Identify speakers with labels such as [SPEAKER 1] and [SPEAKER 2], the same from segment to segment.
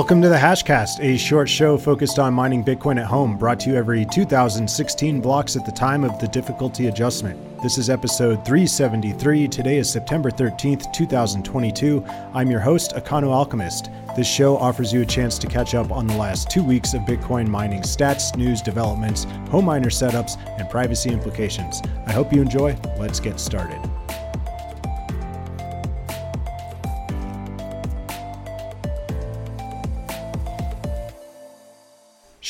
[SPEAKER 1] Welcome to the Hashcast, a short show focused on mining Bitcoin at home, brought to you every 2016 blocks at the time of the difficulty adjustment. This is episode 373. Today is September 13th, 2022. I'm your host, Econoalchemist. This show offers you a chance to catch up on the last two weeks of Bitcoin mining stats, news, developments, home miner setups, and privacy implications. I hope you enjoy. Let's get started.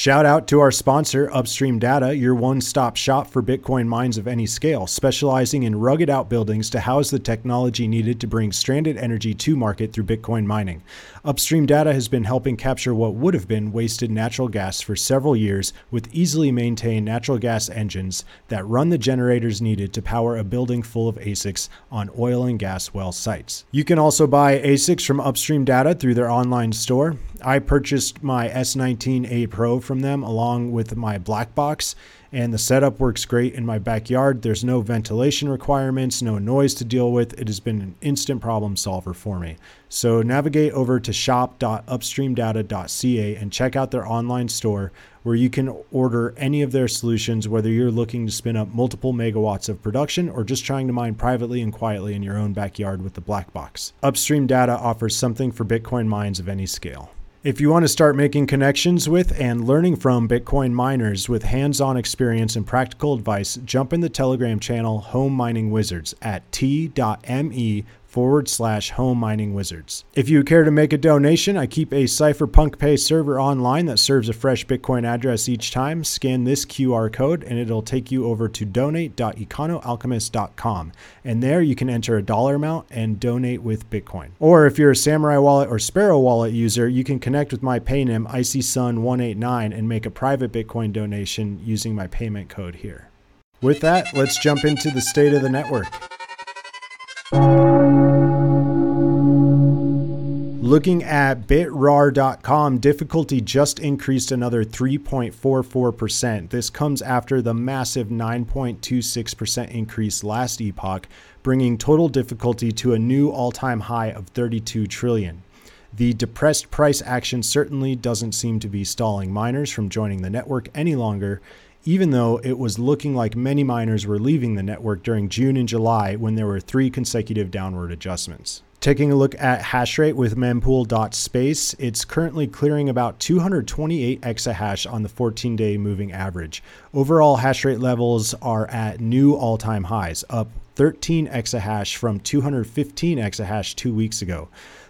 [SPEAKER 1] Shout out to our sponsor, Upstream Data, your one stop shop for Bitcoin mines of any scale, specializing in rugged outbuildings to house the technology needed to bring stranded energy to market through Bitcoin mining. Upstream Data has been helping capture what would have been wasted natural gas for several years with easily maintained natural gas engines that run the generators needed to power a building full of ASICs on oil and gas well sites. You can also buy ASICs from Upstream Data through their online store. I purchased my S19A Pro from them along with my black box and the setup works great in my backyard. There's no ventilation requirements, no noise to deal with. It has been an instant problem solver for me. So navigate over to shop.upstreamdata.ca and check out their online store where you can order any of their solutions, whether you're looking to spin up multiple megawatts of production or just trying to mine privately and quietly in your own backyard with the black box. Upstream Data offers something for Bitcoin mines of any scale. If you want to start making connections with and learning from Bitcoin miners with hands on experience and practical advice, jump in the Telegram channel Home Mining Wizards at t.me forward slash home mining wizards. If you care to make a donation, I keep a Cypherpunk Pay server online that serves a fresh Bitcoin address each time. Scan this QR code and it'll take you over to donate.econoalchemist.com. And there you can enter a dollar amount and donate with Bitcoin. Or if you're a Samurai Wallet or Sparrow Wallet user, you can connect with my paynym IcySun189 and make a private Bitcoin donation using my payment code here. With that, let's jump into the state of the network. Looking at bitrawr.com, difficulty just increased another 3.44%. This comes after the massive 9.26% increase last epoch, bringing total difficulty to a new all time high of 32 trillion. The depressed price action certainly doesn't seem to be stalling miners from joining the network any longer, even though it was looking like many miners were leaving the network during June and July when there were three consecutive downward adjustments. Taking a look at hash rate with mempool.space, it's currently clearing about 228 exahash on the 14 day moving average. Overall hash rate levels are at new all time highs, up 13 exahash from 215 exahash two weeks ago.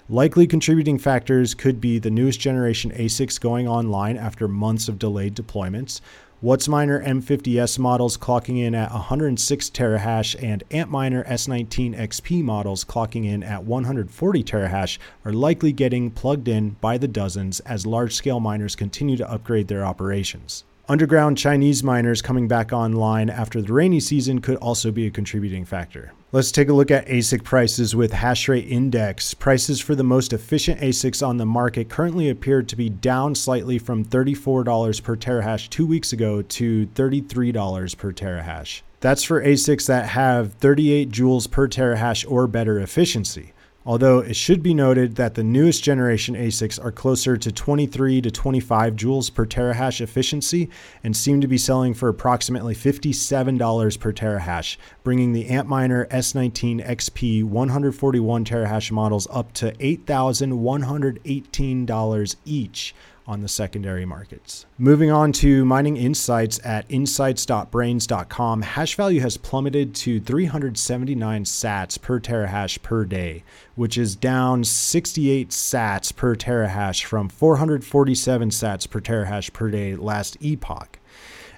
[SPEAKER 1] Likely contributing factors could be the newest generation ASICs going online after months of delayed deployments, WhatsMiner M50S models clocking in at 106 terahash and Antminer S19 XP models clocking in at 140 terahash are likely getting plugged in by the dozens as large scale miners continue to upgrade their operations. Underground Chinese miners coming back online after the rainy season could also be a contributing factor. Let's take a look at ASIC prices with Hashrate Index. Prices for the most efficient ASICs on the market currently appear to be down slightly from $34 per terahash two weeks ago to $33 per terahash. That's for ASICs that have 38 joules per terahash or better efficiency although it should be noted that the newest generation ASICs are closer to 23 to 25 joules per terahash efficiency and seem to be selling for approximately $57 per terahash, bringing the Antminer S19 XP 141 terahash models up to $8,118 each on the secondary markets. Moving on to mining insights at insights.braiins.com, hash value has plummeted to 379 sats per terahash per day, which is down 68 sats per terahash from 447 sats per terahash per day last epoch.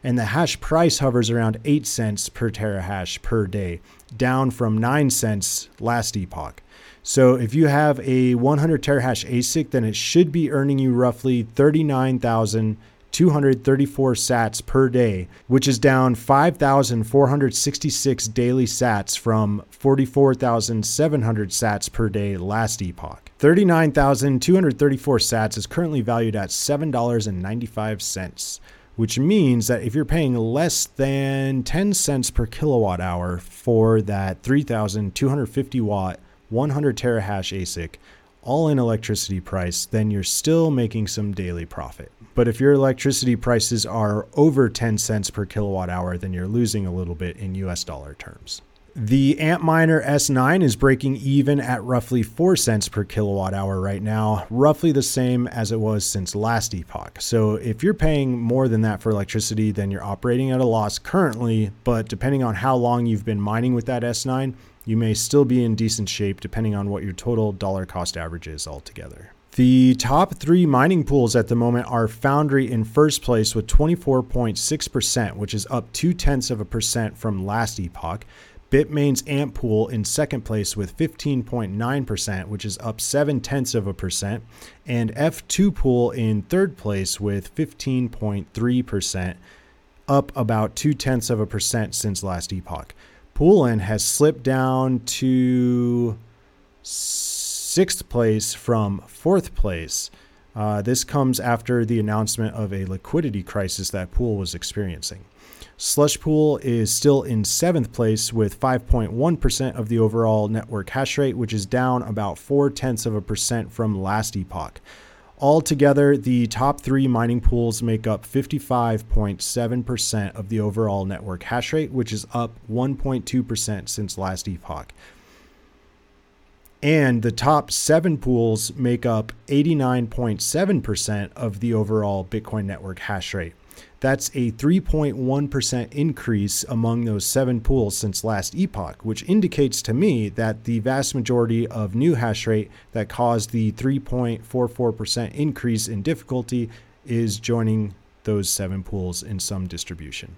[SPEAKER 1] And the hash price hovers around 8 cents per terahash per day, down from 9 cents last epoch. So if you have a 100 terahash ASIC, then it should be earning you roughly 39,234 sats per day, which is down 5,466 daily sats from 44,700 sats per day last epoch. 39,234 sats is currently valued at $7.95 which means that if you're paying less than 10 cents per kilowatt hour for that 3,250 watt 100 terahash ASIC, all in electricity price, then you're still making some daily profit. But if your electricity prices are over 10 cents per kilowatt hour, then you're losing a little bit in US dollar terms. The Antminer S9 is breaking even at roughly 4 cents per kilowatt hour right now, roughly the same as it was since last epoch. So if you're paying more than that for electricity, then you're operating at a loss currently, but depending on how long you've been mining with that S9, you may still be in decent shape depending on what your total dollar cost average is altogether. The top three mining pools at the moment are Foundry in first place with 24.6%, which is up two tenths of a percent from last epoch. Bitmain's ANT pool in second place with 15.9%, which is up 7 tenths of a percent, and F2 pool in third place with 15.3%, up about 2 tenths of a percent since last epoch. Poolin has slipped down to sixth place from fourth place. Uh, this comes after the announcement of a liquidity crisis that Pool was experiencing. Slush Pool is still in seventh place with 5.1% of the overall network hash rate, which is down about four tenths of a percent from last epoch. Altogether, the top three mining pools make up 55.7% of the overall network hash rate, which is up 1.2% since last epoch. And the top seven pools make up 89.7% of the overall Bitcoin network hash rate. That's a 3.1% increase among those seven pools since last epoch, which indicates to me that the vast majority of new hash rate that caused the 3.44% increase in difficulty is joining those seven pools in some distribution.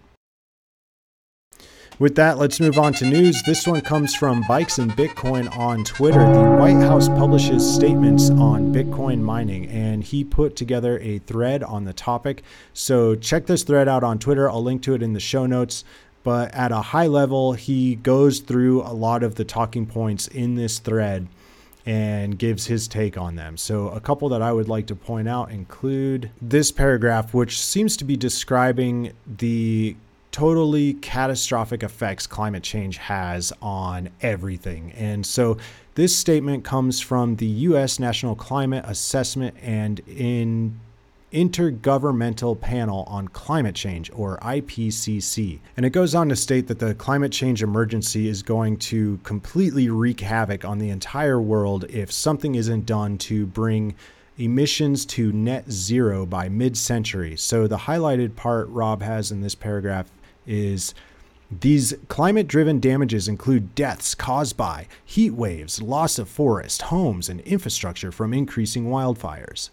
[SPEAKER 1] With that, let's move on to news. This one comes from Bikes and Bitcoin on Twitter. The White House publishes statements on Bitcoin mining, and he put together a thread on the topic. So check this thread out on Twitter. I'll link to it in the show notes. But at a high level, he goes through a lot of the talking points in this thread and gives his take on them. So, a couple that I would like to point out include this paragraph, which seems to be describing the totally catastrophic effects climate change has on everything. And so this statement comes from the US National Climate Assessment and in Intergovernmental Panel on Climate Change, or IPCC. And it goes on to state that the climate change emergency is going to completely wreak havoc on the entire world if something isn't done to bring emissions to net zero by mid century. So, the highlighted part Rob has in this paragraph is these climate driven damages include deaths caused by heat waves, loss of forest, homes, and infrastructure from increasing wildfires,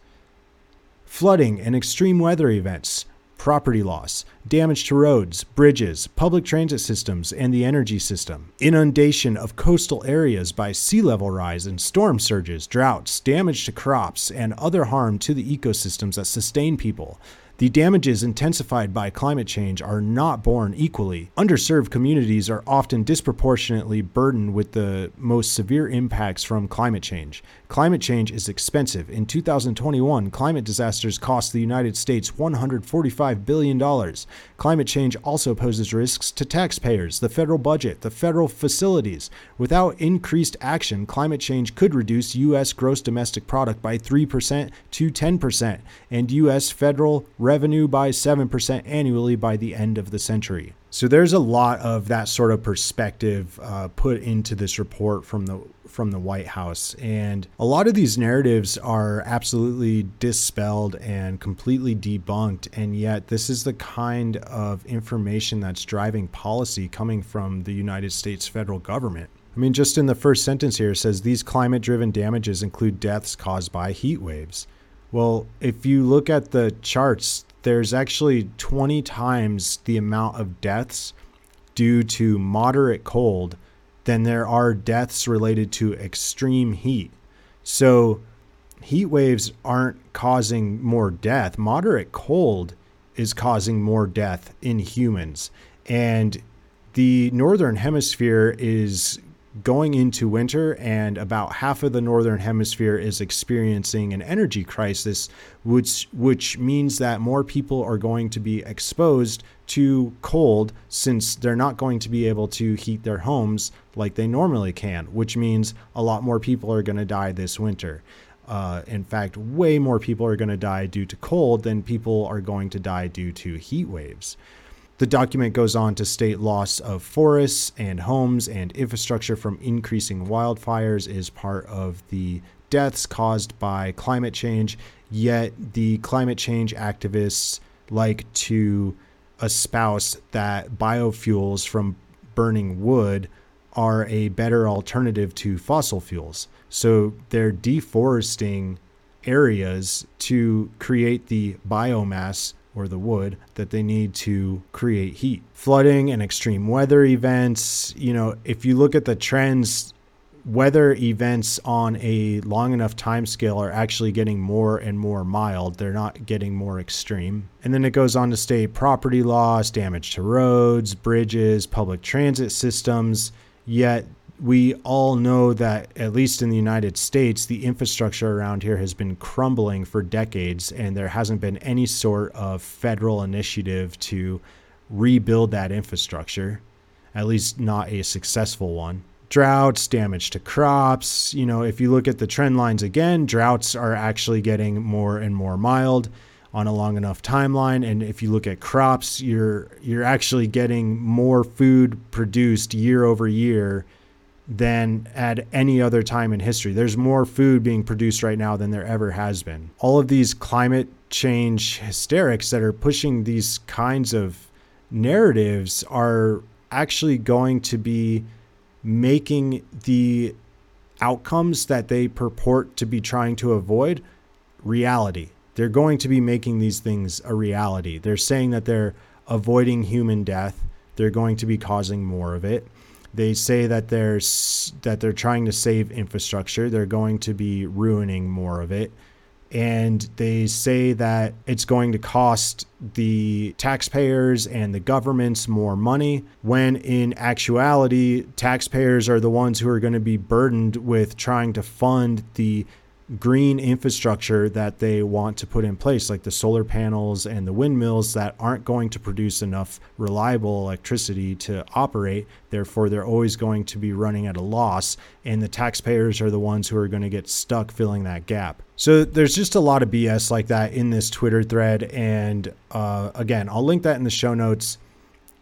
[SPEAKER 1] flooding and extreme weather events, property loss, damage to roads, bridges, public transit systems, and the energy system, inundation of coastal areas by sea level rise and storm surges, droughts, damage to crops, and other harm to the ecosystems that sustain people, the damages intensified by climate change are not borne equally. Underserved communities are often disproportionately burdened with the most severe impacts from climate change. Climate change is expensive. In 2021, climate disasters cost the United States $145 billion. Climate change also poses risks to taxpayers, the federal budget, the federal facilities. Without increased action, climate change could reduce U.S. gross domestic product by 3% to 10%, and U.S. federal revenue by 7% annually by the end of the century. So there's a lot of that sort of perspective uh, put into this report from the from the White House, and a lot of these narratives are absolutely dispelled and completely debunked. And yet, this is the kind of information that's driving policy coming from the United States federal government. I mean, just in the first sentence here, it says these climate driven damages include deaths caused by heat waves. Well, if you look at the charts, there's actually 20 times the amount of deaths due to moderate cold than there are deaths related to extreme heat. So, heat waves aren't causing more death. Moderate cold is causing more death in humans. And the northern hemisphere is going into winter, and about half of the northern hemisphere is experiencing an energy crisis, which which means that more people are going to be exposed to cold since they're not going to be able to heat their homes like they normally can, which means a lot more people are going to die this winter. Uh, in fact, way more people are going to die due to cold than people are going to die due to heat waves. The document goes on to state loss of forests and homes and infrastructure from increasing wildfires is part of the deaths caused by climate change. Yet the climate change activists like to espouse that biofuels from burning wood are a better alternative to fossil fuels. So they're deforesting areas to create the biomass or the wood that they need to create heat. Flooding and extreme weather events, you know, if you look at the trends, weather events on a long enough time scale are actually getting more and more mild. They're not getting more extreme. And then it goes on to state property loss, damage to roads, bridges, public transit systems. Yet we all know that, at least in the United States, the infrastructure around here has been crumbling for decades, and there hasn't been any sort of federal initiative to rebuild that infrastructure, at least not a successful one. Droughts, damage to crops. You know, if you look at the trend lines again, droughts are actually getting more and more mild on a long enough timeline and if you look at crops you're you're actually getting more food produced year over year than at any other time in history. There's more food being produced right now than there ever has been. All of these climate change hysterics that are pushing these kinds of narratives are actually going to be making the outcomes that they purport to be trying to avoid reality. They're going to be making these things a reality. They're saying that they're avoiding human death. They're going to be causing more of it they say that there's that they're trying to save infrastructure. They're going to be ruining more of it. And they say that it's going to cost the taxpayers and the governments more money, when in actuality, taxpayers are the ones who are going to be burdened with trying to fund the green infrastructure that they want to put in place, like the solar panels and the windmills that aren't going to produce enough reliable electricity to operate. Therefore, they're always going to be running at a loss, and the taxpayers are the ones who are going to get stuck filling that gap. So, there's just a lot of BS like that in this Twitter thread. And uh, again, I'll link that in the show notes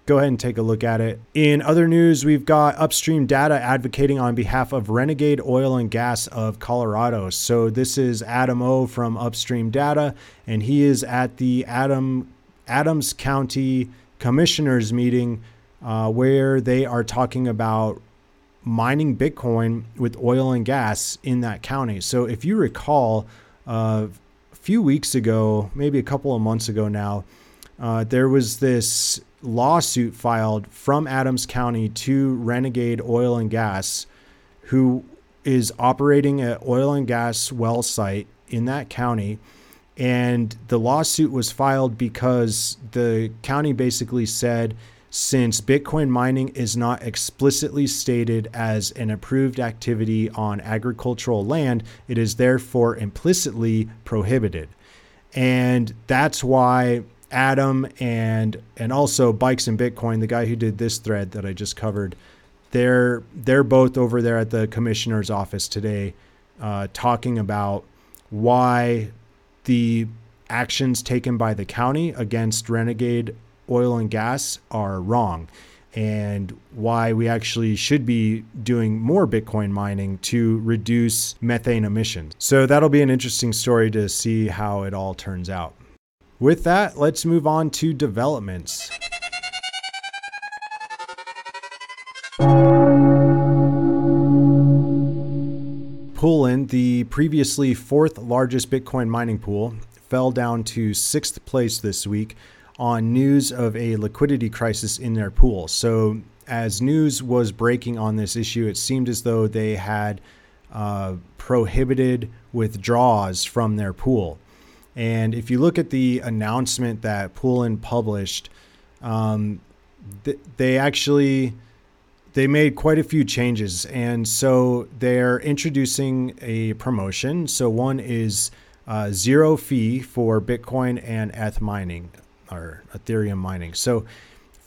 [SPEAKER 1] go ahead and take a look at it. In other news, we've got Upstream Data advocating on behalf of Renegade Oil and Gas of Colorado. So this is Adam O from Upstream Data, and he is at the Adam Adams County Commissioners meeting uh, where they are talking about mining Bitcoin with oil and gas in that county. So if you recall, uh, a few weeks ago, maybe a couple of months ago now, uh, there was this lawsuit filed from Adams County to Renegade Oil and Gas, who is operating an oil and gas well site in that county. And the lawsuit was filed because the county basically said since Bitcoin mining is not explicitly stated as an approved activity on agricultural land, it is therefore implicitly prohibited. And that's why Adam and and also Bikes and Bitcoin, the guy who did this thread that I just covered, they're they're both over there at the commissioner's office today, uh, talking about why the actions taken by the county against Renegade Oil and Gas are wrong, and why we actually should be doing more Bitcoin mining to reduce methane emissions. So that'll be an interesting story to see how it all turns out. With that, let's move on to developments. Poolin, the previously fourth largest Bitcoin mining pool, fell down to sixth place this week on news of a liquidity crisis in their pool. So, as news was breaking on this issue, it seemed as though they had uh, prohibited withdrawals from their pool. And if you look at the announcement that Poolin published, um, th- they actually they made quite a few changes. And so they're introducing a promotion. So one is uh, zero fee for Bitcoin and ETH mining or Ethereum mining. So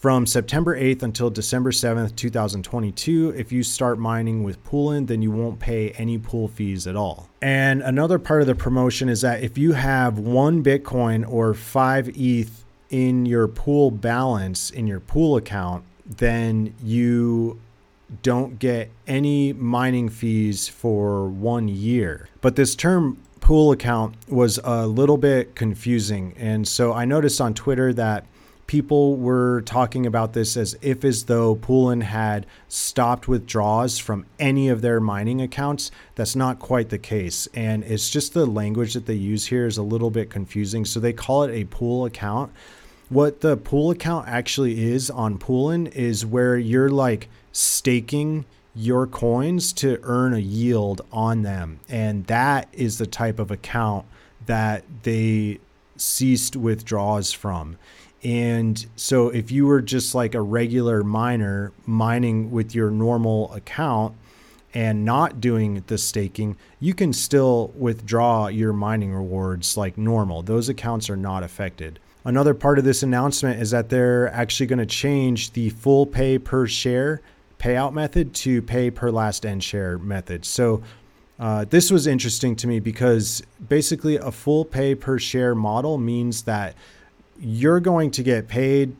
[SPEAKER 1] from September 8th until December 7th, 2022, if you start mining with Poolin, then you won't pay any pool fees at all. And another part of the promotion is that if you have one Bitcoin or five ETH in your pool balance in your pool account, then you don't get any mining fees for one year. But this term pool account was a little bit confusing. And so I noticed on Twitter that people were talking about this as if as though Poolin had stopped withdrawals from any of their mining accounts. That's not quite the case. And it's just the language that they use here is a little bit confusing. So they call it a pool account. What the pool account actually is on Poolin is where you're like staking your coins to earn a yield on them. And that is the type of account that they ceased withdrawals from. And so if you were just like a regular miner mining with your normal account and not doing the staking, you can still withdraw your mining rewards like normal. Those accounts are not affected. Another part of this announcement is that they're actually going to change the full pay per share payout method to pay per last end share method. So uh, this was interesting to me because basically a full pay per share model means that you're going to get paid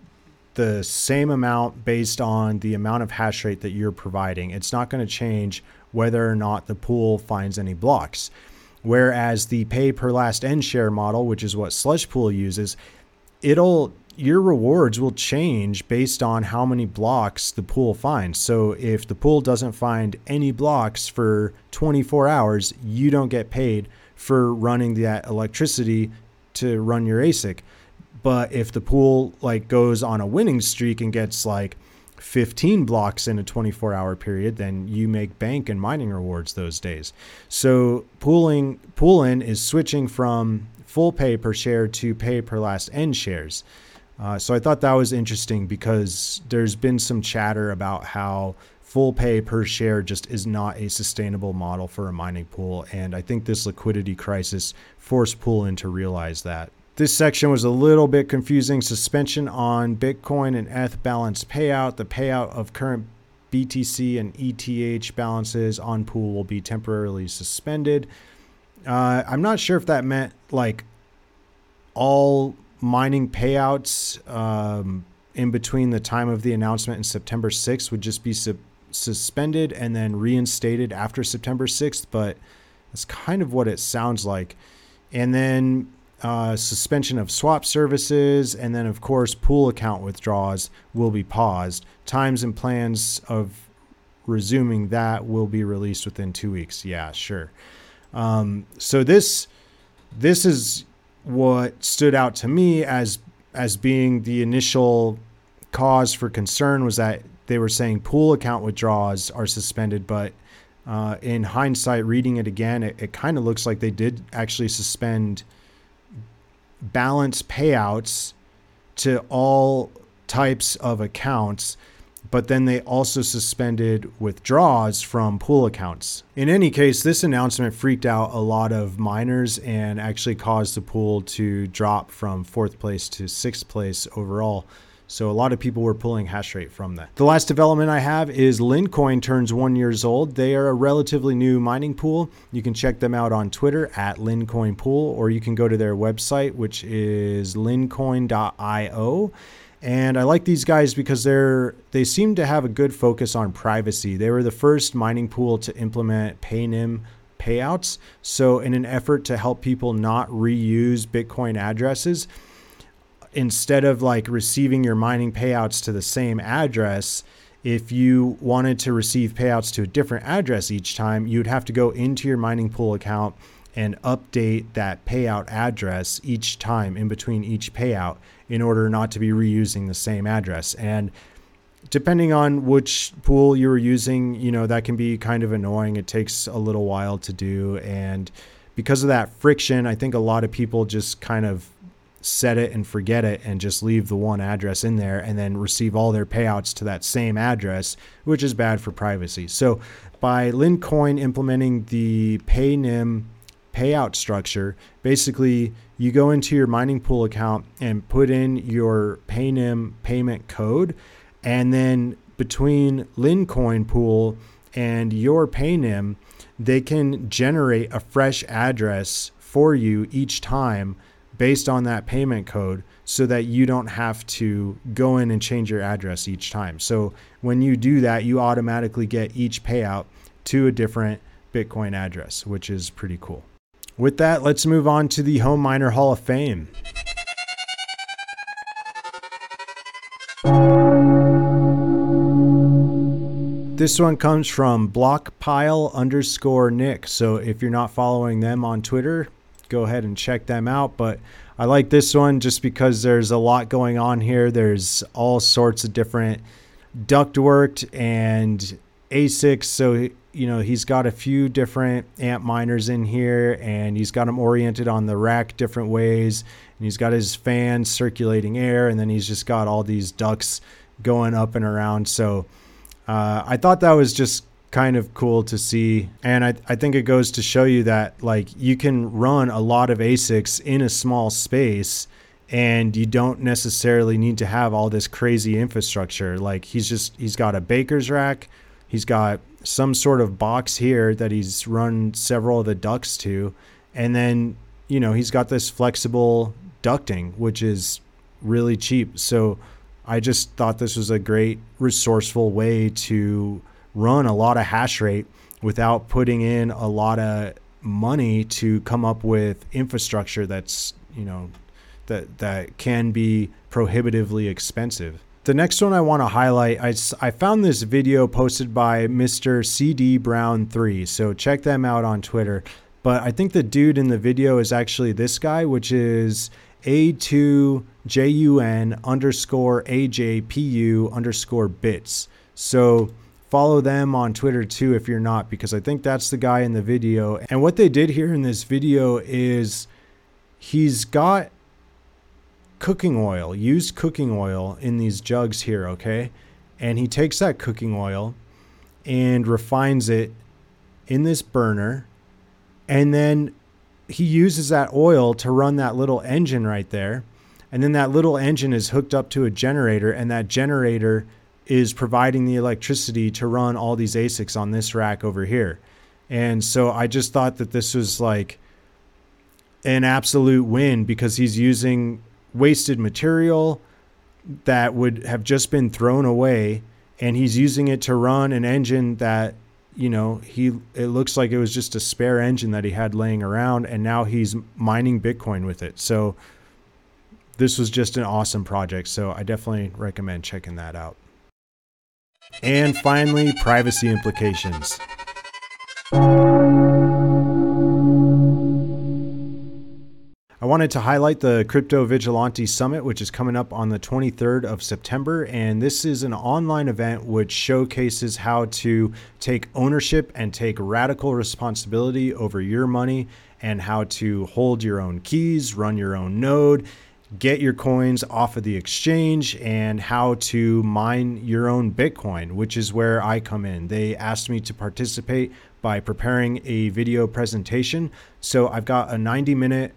[SPEAKER 1] the same amount based on the amount of hash rate that you're providing. It's not going to change whether or not the pool finds any blocks. Whereas the pay per last end share model, which is what Slush Pool uses, it'll your rewards will change based on how many blocks the pool finds. So if the pool doesn't find any blocks for 24 hours, you don't get paid for running that electricity to run your ASIC. But if the pool like goes on a winning streak and gets like 15 blocks in a 24 hour period, then you make bank and mining rewards those days. So pooling Poolin is switching from full pay per share to pay per last end shares. Uh, so I thought that was interesting because there's been some chatter about how full pay per share just is not a sustainable model for a mining pool. And I think this liquidity crisis forced Poolin to realize that. This section was a little bit confusing. Suspension on Bitcoin and ETH balance payout. The payout of current BTC and ETH balances on pool will be temporarily suspended. Uh, I'm not sure if that meant like all mining payouts um, in between the time of the announcement and September 6th would just be su- suspended and then reinstated after September 6th, but that's kind of what it sounds like. And then uh, suspension of swap services, and then, of course, pool account withdrawals will be paused. Times and plans of resuming that will be released within two weeks. Yeah, sure. Um, so this this is what stood out to me as as being the initial cause for concern was that they were saying pool account withdrawals are suspended, but uh, in hindsight, reading it again, it, it kind of looks like they did actually suspend balance payouts to all types of accounts, but then they also suspended withdrawals from pool accounts. In any case, this announcement freaked out a lot of miners and actually caused the pool to drop from fourth place to sixth place overall. So a lot of people were pulling hash rate from that. The last development I have is Lincoin turns one years old. They are a relatively new mining pool. You can check them out on Twitter at Lincoin Pool, or you can go to their website, which is lincoin.io. And I like these guys because they're they seem to have a good focus on privacy. They were the first mining pool to implement PayNym payouts. So in an effort to help people not reuse Bitcoin addresses, instead of like receiving your mining payouts to the same address, if you wanted to receive payouts to a different address each time, you'd have to go into your mining pool account and update that payout address each time in between each payout in order not to be reusing the same address. And depending on which pool you were using, you know, that can be kind of annoying. It takes a little while to do. And because of that friction, I think a lot of people just kind of set it and forget it and just leave the one address in there and then receive all their payouts to that same address, which is bad for privacy. So by Lincoin implementing the PayNym payout structure, basically you go into your mining pool account and put in your PayNym payment code and then between Lincoin pool and your PayNym, they can generate a fresh address for you each time based on that payment code so that you don't have to go in and change your address each time. So when you do that, you automatically get each payout to a different Bitcoin address, which is pretty cool. With that, let's move on to the Home Miner Hall of Fame. This one comes from blockpile underscore Nick. So if you're not following them on Twitter, go ahead and check them out. But I like this one just because there's a lot going on here. There's all sorts of different ductwork and ASICs. So, you know, he's got a few different Antminers in here and he's got them oriented on the rack different ways. And he's got his fans circulating air and then he's just got all these ducts going up and around. So, uh, I thought that was just kind of cool to see. And I, I think it goes to show you that like you can run a lot of ASICs in a small space and you don't necessarily need to have all this crazy infrastructure. Like he's just he's got a baker's rack, he's got some sort of box here that he's run several of the ducts to, and then you know he's got this flexible ducting, which is really cheap. So I just thought this was a great resourceful way to run a lot of hash rate without putting in a lot of money to come up with infrastructure that's, you know, that that can be prohibitively expensive. The next one I want to highlight, I, I found this video posted by Mr. CD Brown 3. So check them out on Twitter. But I think the dude in the video is actually this guy, which is A2JUN underscore AJPU underscore bits. So follow them on Twitter too if you're not, because I think that's the guy in the video. And what they did here in this video is he's got cooking oil, used cooking oil in these jugs here, okay? And he takes that cooking oil and refines it in this burner. And then he uses that oil to run that little engine right there. And then that little engine is hooked up to a generator, and that generator is providing the electricity to run all these ASICs on this rack over here. And so I just thought that this was like an absolute win because he's using wasted material that would have just been thrown away and he's using it to run an engine that you know, he it looks like it was just a spare engine that he had laying around and now he's mining Bitcoin with it. So this was just an awesome project. So I definitely recommend checking that out. And finally, privacy implications. I wanted to highlight the Crypto Vigilante Summit, which is coming up on the 23rd of September. And this is an online event which showcases how to take ownership and take radical responsibility over your money and how to hold your own keys, run your own node, get your coins off of the exchange, and how to mine your own Bitcoin, which is where I come in. They asked me to participate by preparing a video presentation. So I've got a 90 minute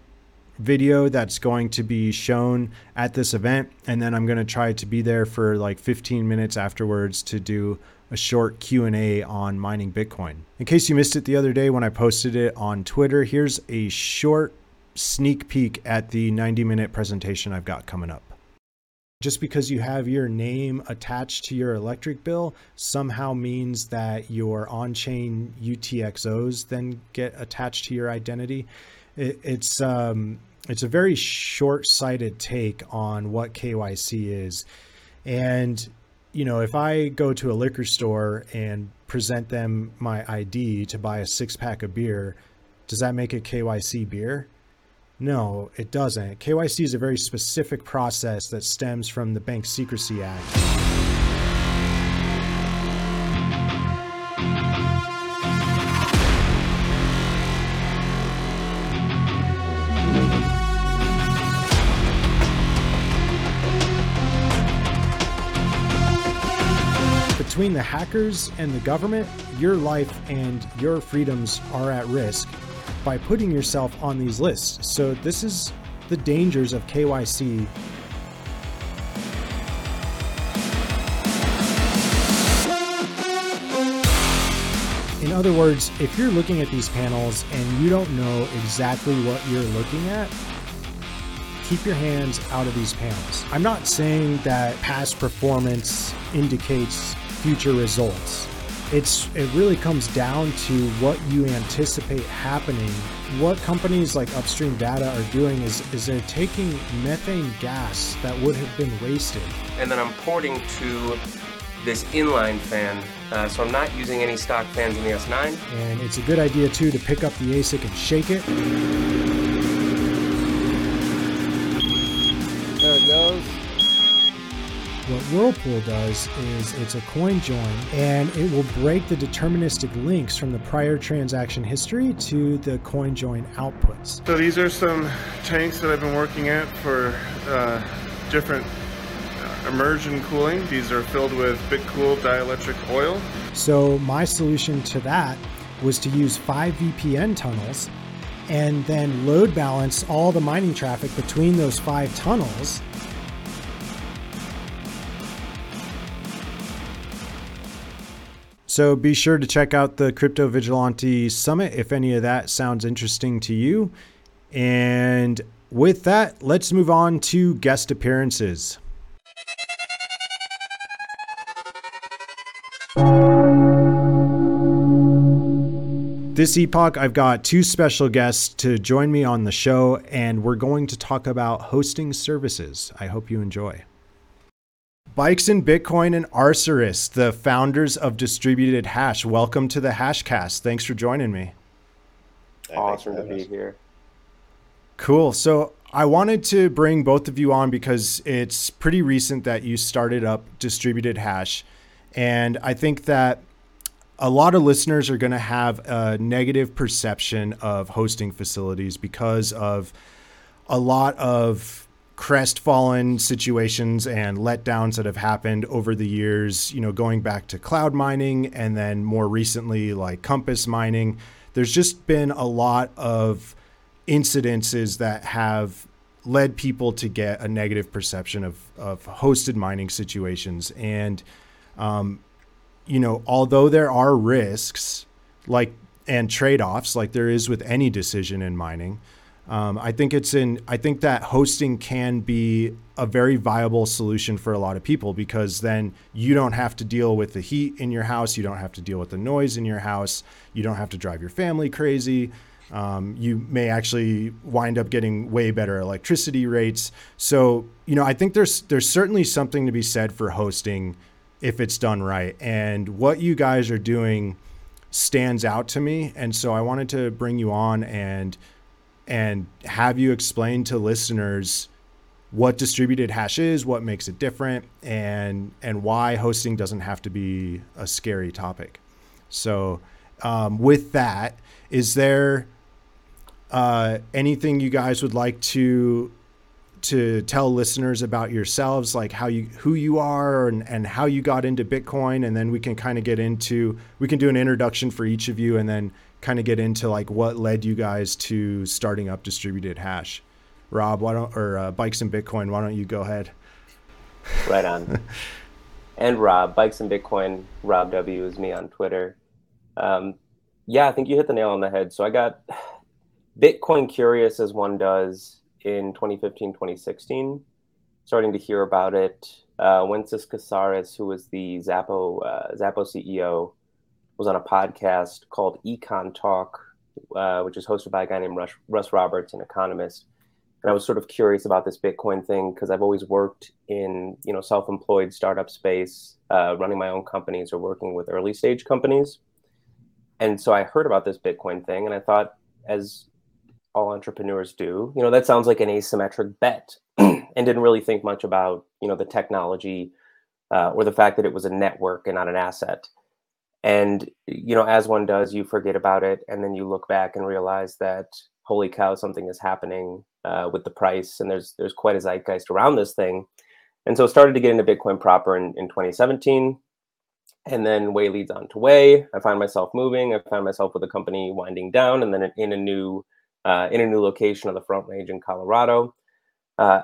[SPEAKER 1] video that's going to be shown at this event and then I'm going to try to be there for like 15 minutes afterwards to do a short Q&A on mining Bitcoin. In case you missed it the other day when I posted it on Twitter, here's a short sneak peek at the 90 minute presentation I've got coming up. Just because you have your name attached to your electric bill somehow means that your on chain UTXOs then get attached to your identity it, it's um, it's a very short-sighted take on what KYC is, and you know if I go to a liquor store and present them my ID to buy a six-pack of beer, does that make it KYC beer? No, it doesn't. KYC is a very specific process that stems from the Bank Secrecy Act. between the hackers and the government, your life and your freedoms are at risk by putting yourself on these lists. So, this is the dangers of KYC In other words, if you're looking at these panels and you don't know exactly what you're looking at, keep your hands out of these panels. I'm not saying that past performance indicates future results. It's it really comes down to what you anticipate happening. What companies like Upstream Data are doing is is they're taking methane gas that would have been wasted.
[SPEAKER 2] And then I'm porting to this inline fan, uh, so I'm not using any stock fans in the S9.
[SPEAKER 1] And it's a good idea too to pick up the ASIC and shake it. What Whirlpool does is it's a coin join and it will break the deterministic links from the prior transaction history to the coin join outputs.
[SPEAKER 3] So these are some tanks that I've been working at for uh, different immersion cooling. These are filled with BitCool dielectric oil.
[SPEAKER 1] So my solution to that was to use five VPN tunnels and then load balance all the mining traffic between those five tunnels. So be sure to check out the Crypto Vigilante Summit if any of that sounds interesting to you. And with that, let's move on to guest appearances. This epoch, I've got two special guests to join me on the show, and we're going to talk about hosting services. I hope you enjoy. Bikes and Bitcoin and Arcyrus, the founders of Distributed Hash. Welcome to the Hashcast. Thanks for joining me.
[SPEAKER 2] Awesome to be here.
[SPEAKER 1] Cool. So I wanted to bring both of you on because it's pretty recent that you started up Distributed Hash. And I think that a lot of listeners are going to have a negative perception of hosting facilities because of a lot of crestfallen situations and letdowns that have happened over the years, you know, going back to cloud mining and then more recently like Compass mining. There's just been a lot of incidences that have led people to get a negative perception of, of hosted mining situations. And um, you know, although there are risks like and trade-offs like there is with any decision in mining, um, I think it's in. I think that hosting can be a very viable solution for a lot of people because then you don't have to deal with the heat in your house, you don't have to deal with the noise in your house, you don't have to drive your family crazy. Um, you may actually wind up getting way better electricity rates. So you know, I think there's there's certainly something to be said for hosting if it's done right. And what you guys are doing stands out to me. And so I wanted to bring you on and and have you explain to listeners what distributed hash is, what makes it different, and and why hosting doesn't have to be a scary topic. So, um, with that, is there uh, anything you guys would like to to tell listeners about yourselves, like how you who you are and, and how you got into Bitcoin, and then we can kind of get into we can do an introduction for each of you, and then kind of get into like what led you guys to starting up distributed hash. Rob, why don't or uh, bikes and Bitcoin? Why don't you go ahead?
[SPEAKER 2] Right on. and Rob, bikes and Bitcoin. Rob W is me on Twitter. Um, yeah, I think you hit the nail on the head. So I got Bitcoin curious as one does in 2015, 2016, starting to hear about it. Uh, Wences Casares, who was the Zappo uh, Xapo CEO, was on a podcast called Econ Talk, uh, which is hosted by a guy named Russ, Russ Roberts, an economist. And I was sort of curious about this Bitcoin thing because I've always worked in you know self-employed startup space, uh, running my own companies or working with early stage companies. And so I heard about this Bitcoin thing, and I thought, as all entrepreneurs do. You know, that sounds like an asymmetric bet, and didn't really think much about you know the technology uh, or the fact that it was a network and not an asset. And you know, as one does, you forget about it, and then you look back and realize that holy cow, something is happening uh, with the price, and there's there's quite a zeitgeist around this thing. And so started to get into Bitcoin proper in, in 2017. and then way leads on to way. I find myself moving. I find myself with the company winding down, and then in a new uh, in a new location on the Front Range in Colorado. Uh,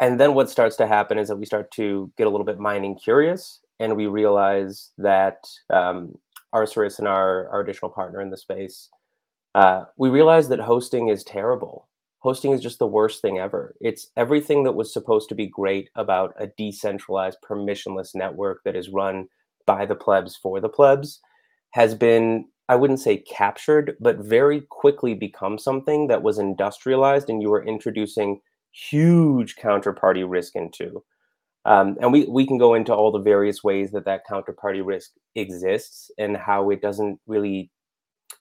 [SPEAKER 2] and then what starts to happen is that we start to get a little bit mining curious, and we realize that um, Arcturus and our, our additional partner in the space, uh, we realize that hosting is terrible. Hosting is just the worst thing ever. It's everything that was supposed to be great about a decentralized, permissionless network that is run by the plebs for the plebs has been I wouldn't say captured, but very quickly become something that was industrialized and you were introducing huge counterparty risk into. Um, and we, we can go into all the various ways that that counterparty risk exists and how it doesn't really,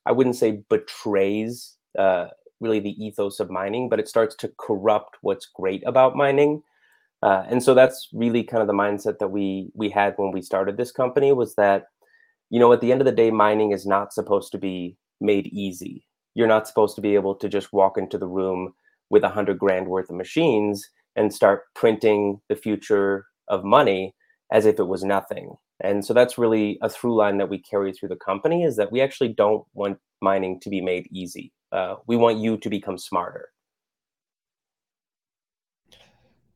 [SPEAKER 2] I wouldn't say betrays uh, really the ethos of mining, but it starts to corrupt what's great about mining. Uh, and so that's really kind of the mindset that we we had when we started this company was that, you know, at the end of the day, mining is not supposed to be made easy. You're not supposed to be able to just walk into the room with a hundred grand worth of machines and start printing the future of money as if it was nothing. And so that's really a through line that we carry through the company is that we actually don't want mining to be made easy. Uh, we want you to become smarter.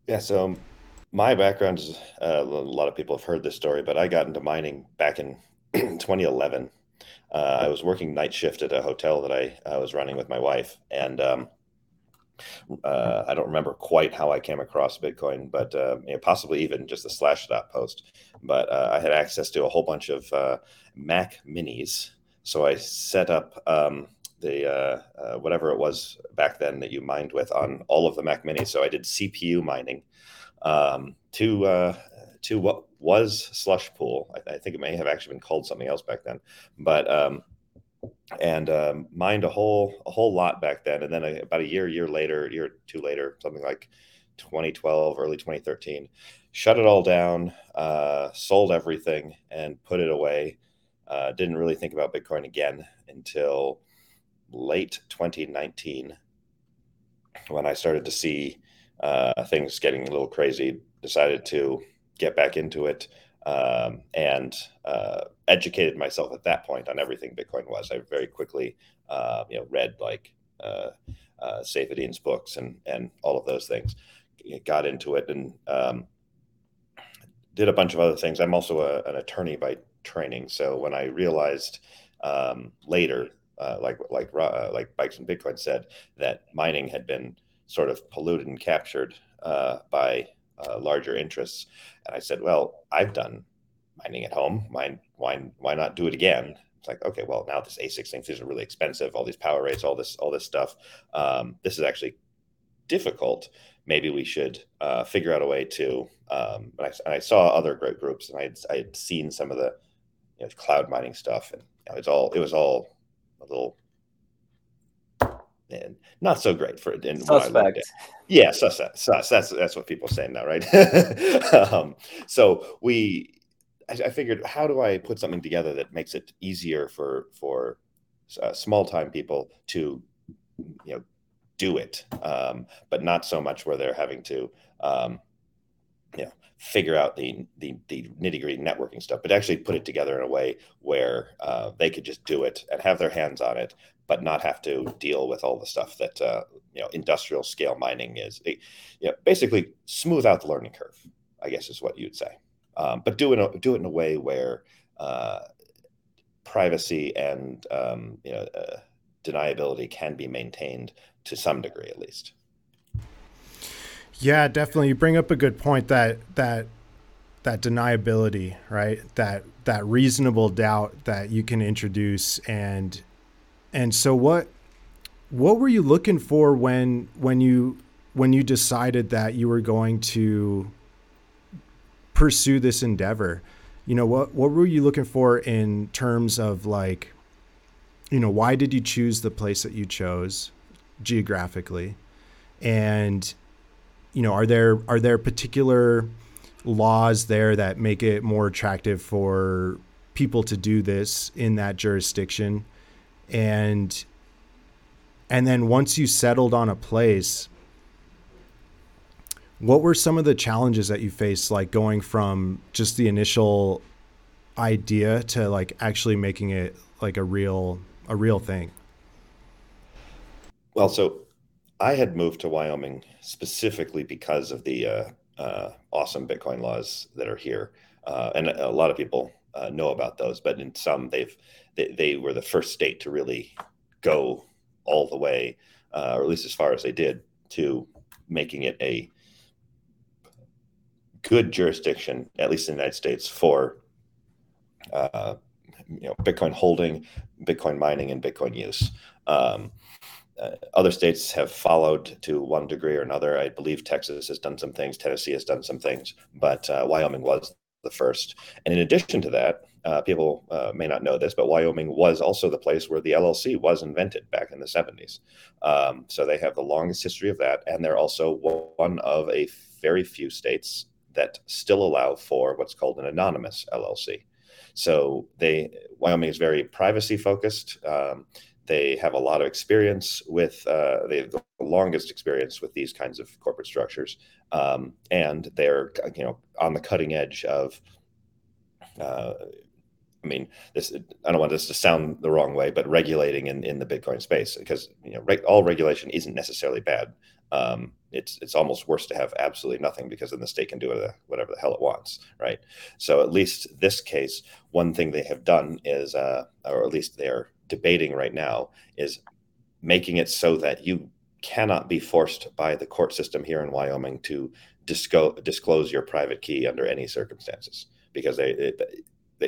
[SPEAKER 4] Yeah. So my background is uh, a lot of people have heard this story, but I got into mining back in 2011. Uh, I was working night shift at a hotel that I, I was running with my wife, and um, uh, I don't remember quite how I came across Bitcoin, but uh, you know, possibly even just a Slashdot post. But uh, I had access to a whole bunch of uh, Mac Minis, so I set up um, the uh, uh, whatever it was back then that you mined with on all of the Mac Minis. So I did CPU mining um, to to what was Slushpool. I, I, think it may have actually been called something else back then, but um, and um, mined a whole a whole lot back then. And then a, about a year, year later, year two later, something like 2012, early 2013, shut it all down, uh, sold everything, and put it away. Uh, didn't really think about Bitcoin again until late 2019 when I started to see uh, things getting a little crazy. Decided to get back into it um, and uh, educated myself at that point on everything Bitcoin was. I very quickly, uh, you know, read like uh, uh, books and and all of those things. Got into it and um, did a bunch of other things. I'm also a, an attorney by training, so when I realized um, later, uh, like like uh, like Bikes and Bitcoin said, that mining had been sort of polluted and captured uh, by uh, larger interests. And I said, well, I've done mining at home. Why, why, why not do it again? It's like, okay, well, now this ASIC things are really expensive. All these power rates, all this, all this stuff. Um, this is actually difficult. Maybe we should uh, figure out a way to. Um, and, I, and I saw other great groups, and I had, I had seen some of the you know, cloud mining stuff, and you know, it's all it was all a little and not so great for it.
[SPEAKER 2] Suspect.
[SPEAKER 4] Yeah, suspect. Sus. That's that's what people saying now, right? um, so we, I, I, figured, how do I put something together that makes it easier for for uh, small time people to, you know, do it, um, but not so much where they're having to, um, you know, figure out the the, the nitty gritty networking stuff, but actually put it together in a way where uh, they could just do it and have their hands on it, but not have to deal with all the stuff that uh, you know industrial scale mining is. It, you know, basically smooth out the learning curve, I guess is what you'd say. Um, but do it do it in a way where uh, privacy and um, you know uh, deniability can be maintained to some degree at least.
[SPEAKER 1] Yeah, definitely. You bring up a good point that that that deniability, right? That that reasonable doubt that you can introduce and and so what what were you looking for when when you when you decided that you were going to pursue this endeavor? You know, what what were you looking for in terms of like you know, why did you choose the place that you chose geographically? And you know, are there are there particular laws there that make it more attractive for people to do this in that jurisdiction? And and then once you settled on a place what were some of the challenges that you faced like going from just the initial idea to like actually making it like a real a real thing?
[SPEAKER 4] Well, so I had moved to Wyoming specifically because of the uh, uh, awesome Bitcoin laws that are here, uh, and a lot of people uh, know about those. But in some, they've they, they, were the first state to really go all the way, uh, or at least as far as they did, to making it a good jurisdiction, at least in the United States, for uh, you know Bitcoin holding, Bitcoin mining, and Bitcoin use. Um, uh, other states have followed to one degree or another. I believe Texas has done some things, Tennessee has done some things, but uh, Wyoming was the first. And in addition to that, uh, people uh, may not know this, but Wyoming was also the place where the LLC was invented back in the 70s. Um, so they have the longest history of that. And they're also one of a very few states that still allow for what's called an anonymous LLC. So they Wyoming is very privacy focused. Um, they have a lot of experience with uh, they have the longest experience with these kinds of corporate structures, um, and they're you know on the cutting edge of. Uh, I mean, this I don't want this to sound the wrong way, but regulating in, in the Bitcoin space because you know reg, all regulation isn't necessarily bad. Um, it's it's almost worse to have absolutely nothing because then the state can do whatever the hell it wants, right? So at least this case, one thing they have done is, uh, or at least they're debating right now is making it so that you cannot be forced by the court system here in Wyoming to disco- disclose your private key under any circumstances because they, it,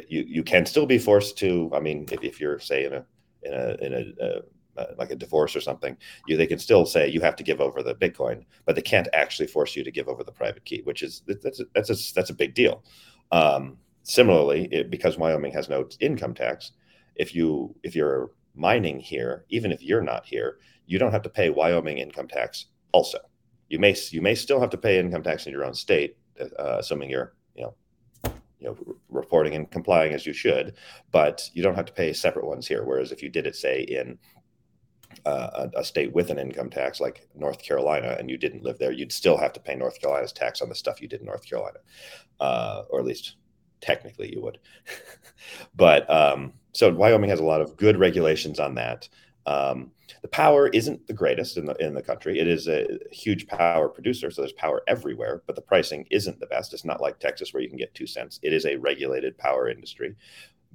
[SPEAKER 4] you you can still be forced to. I mean, if, if you're say in a in a in a uh, uh, like a divorce or something, you they can still say you have to give over the Bitcoin, but they can't actually force you to give over the private key, which is that's a, that's a, that's a big deal. Um, similarly, it, because Wyoming has no income tax, if you if you're mining here, even if you're not here, you don't have to pay Wyoming income tax. Also, you may you may still have to pay income tax in your own state, uh, assuming you're you know reporting and complying as you should, but you don't have to pay separate ones here. Whereas if you did it, say in uh, a, a, state with an income tax like North Carolina and you didn't live there, you'd still have to pay North Carolina's tax on the stuff you did in North Carolina, uh, or at least technically you would. but um, so Wyoming has a lot of good regulations on that. Um, the power isn't the greatest in the in the country. It is a huge power producer, so there's power everywhere. But the pricing isn't the best. It's not like Texas where you can get two cents. It is a regulated power industry,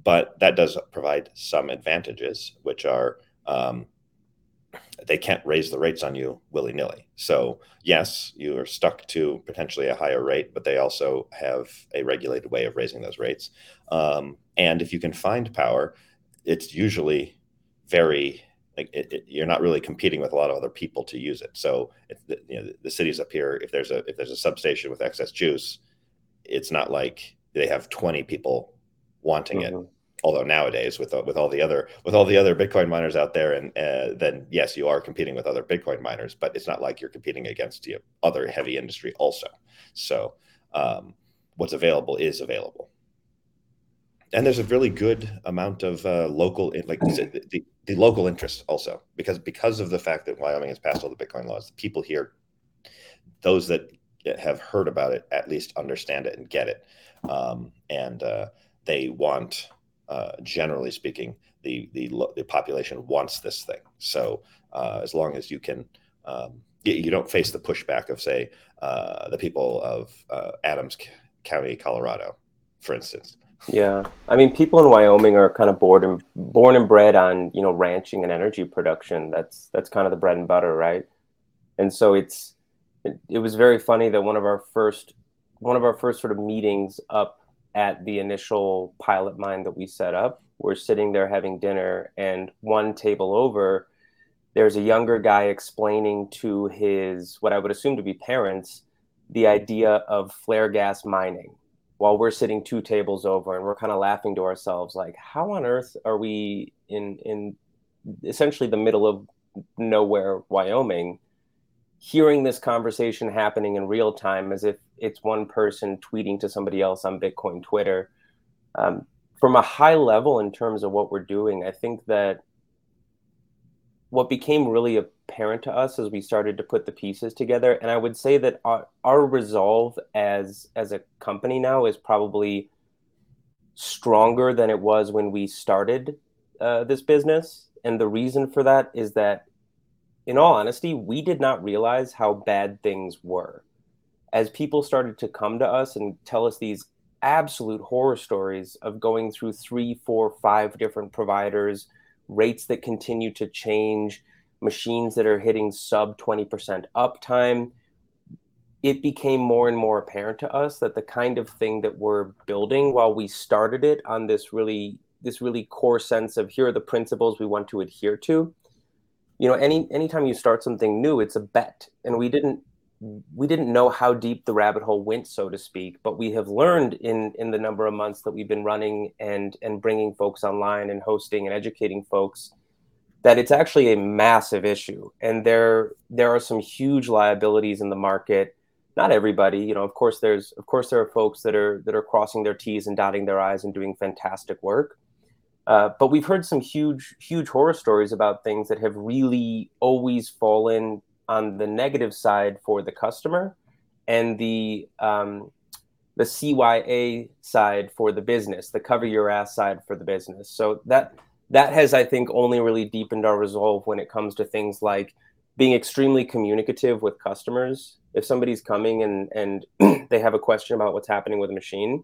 [SPEAKER 4] but that does provide some advantages, which are um, they can't raise the rates on you willy nilly. So yes, you are stuck to potentially a higher rate, but they also have a regulated way of raising those rates. Um, and if you can find power, it's usually very like it, it, you're not really competing with a lot of other people to use it. So the, you know, the, the cities up here, if there's a if there's a substation with excess juice, it's not like they have 20 people wanting mm-hmm. it although nowadays with with all the other with all the other bitcoin miners out there and uh, then yes you are competing with other bitcoin miners but it's not like you're competing against you know, other heavy industry also so um, what's available is available and there's a really good amount of uh, local like the, the, local interest also because because of the fact that wyoming has passed all the bitcoin laws the people here those that have heard about it at least understand it and get it um, and uh, they want uh, generally speaking, the, the the population wants this thing. So uh, as long as you can, um, you, you, don't face the pushback of say uh, the people of uh, Adams County, Colorado, for instance.
[SPEAKER 2] Yeah, I mean, people in Wyoming are kind of born and born and bred on you know ranching and energy production. That's that's kind of the bread and butter, right? And so it's it, it was very funny that one of our first one of our first sort of meetings up at the initial pilot mine that we set up. We're sitting there having dinner, and one table over, there's a younger guy explaining to his, what I would assume to be parents, the idea of flare gas mining while we're sitting two tables over and we're kind of laughing to ourselves like how on earth are we in in essentially the middle of nowhere wyoming hearing this conversation happening in real time as if it's one person tweeting to somebody else on Bitcoin Twitter. Um, from a high level, in terms of what we're doing, I think that what became really apparent to us as we started to put the pieces together, and I would say that our, our resolve as as a company now is probably stronger than it was when we started uh, this business. And the reason for that is that, in all honesty, we did not realize how bad things were. As people started to come to us and tell us these absolute horror stories of going through three, four, five different providers, rates that continue to change, machines that are hitting sub 20% uptime, it became more and more apparent to us that the kind of thing that we're building while we started it on this really this really core sense of here are the principles we want to adhere to you know any anytime you start something new it's a bet. And we didn't we didn't know how deep the rabbit hole went so to speak but we have learned in in the number of months that we've been running and and bringing folks online and hosting and educating folks that it's actually a massive issue. And there there are some huge liabilities in the market. Not everybody you know of course there's of course there are folks that are that are crossing their t's and dotting their i's and doing fantastic work. Uh, but we've heard some huge huge horror stories about things that have really always fallen on the negative side for the customer and the um, the CYA side for the business, the cover your ass side for the business. So that that has, I think, only really deepened our resolve when it comes to things like being extremely communicative with customers if somebody's coming and and they have a question about what's happening with a machine,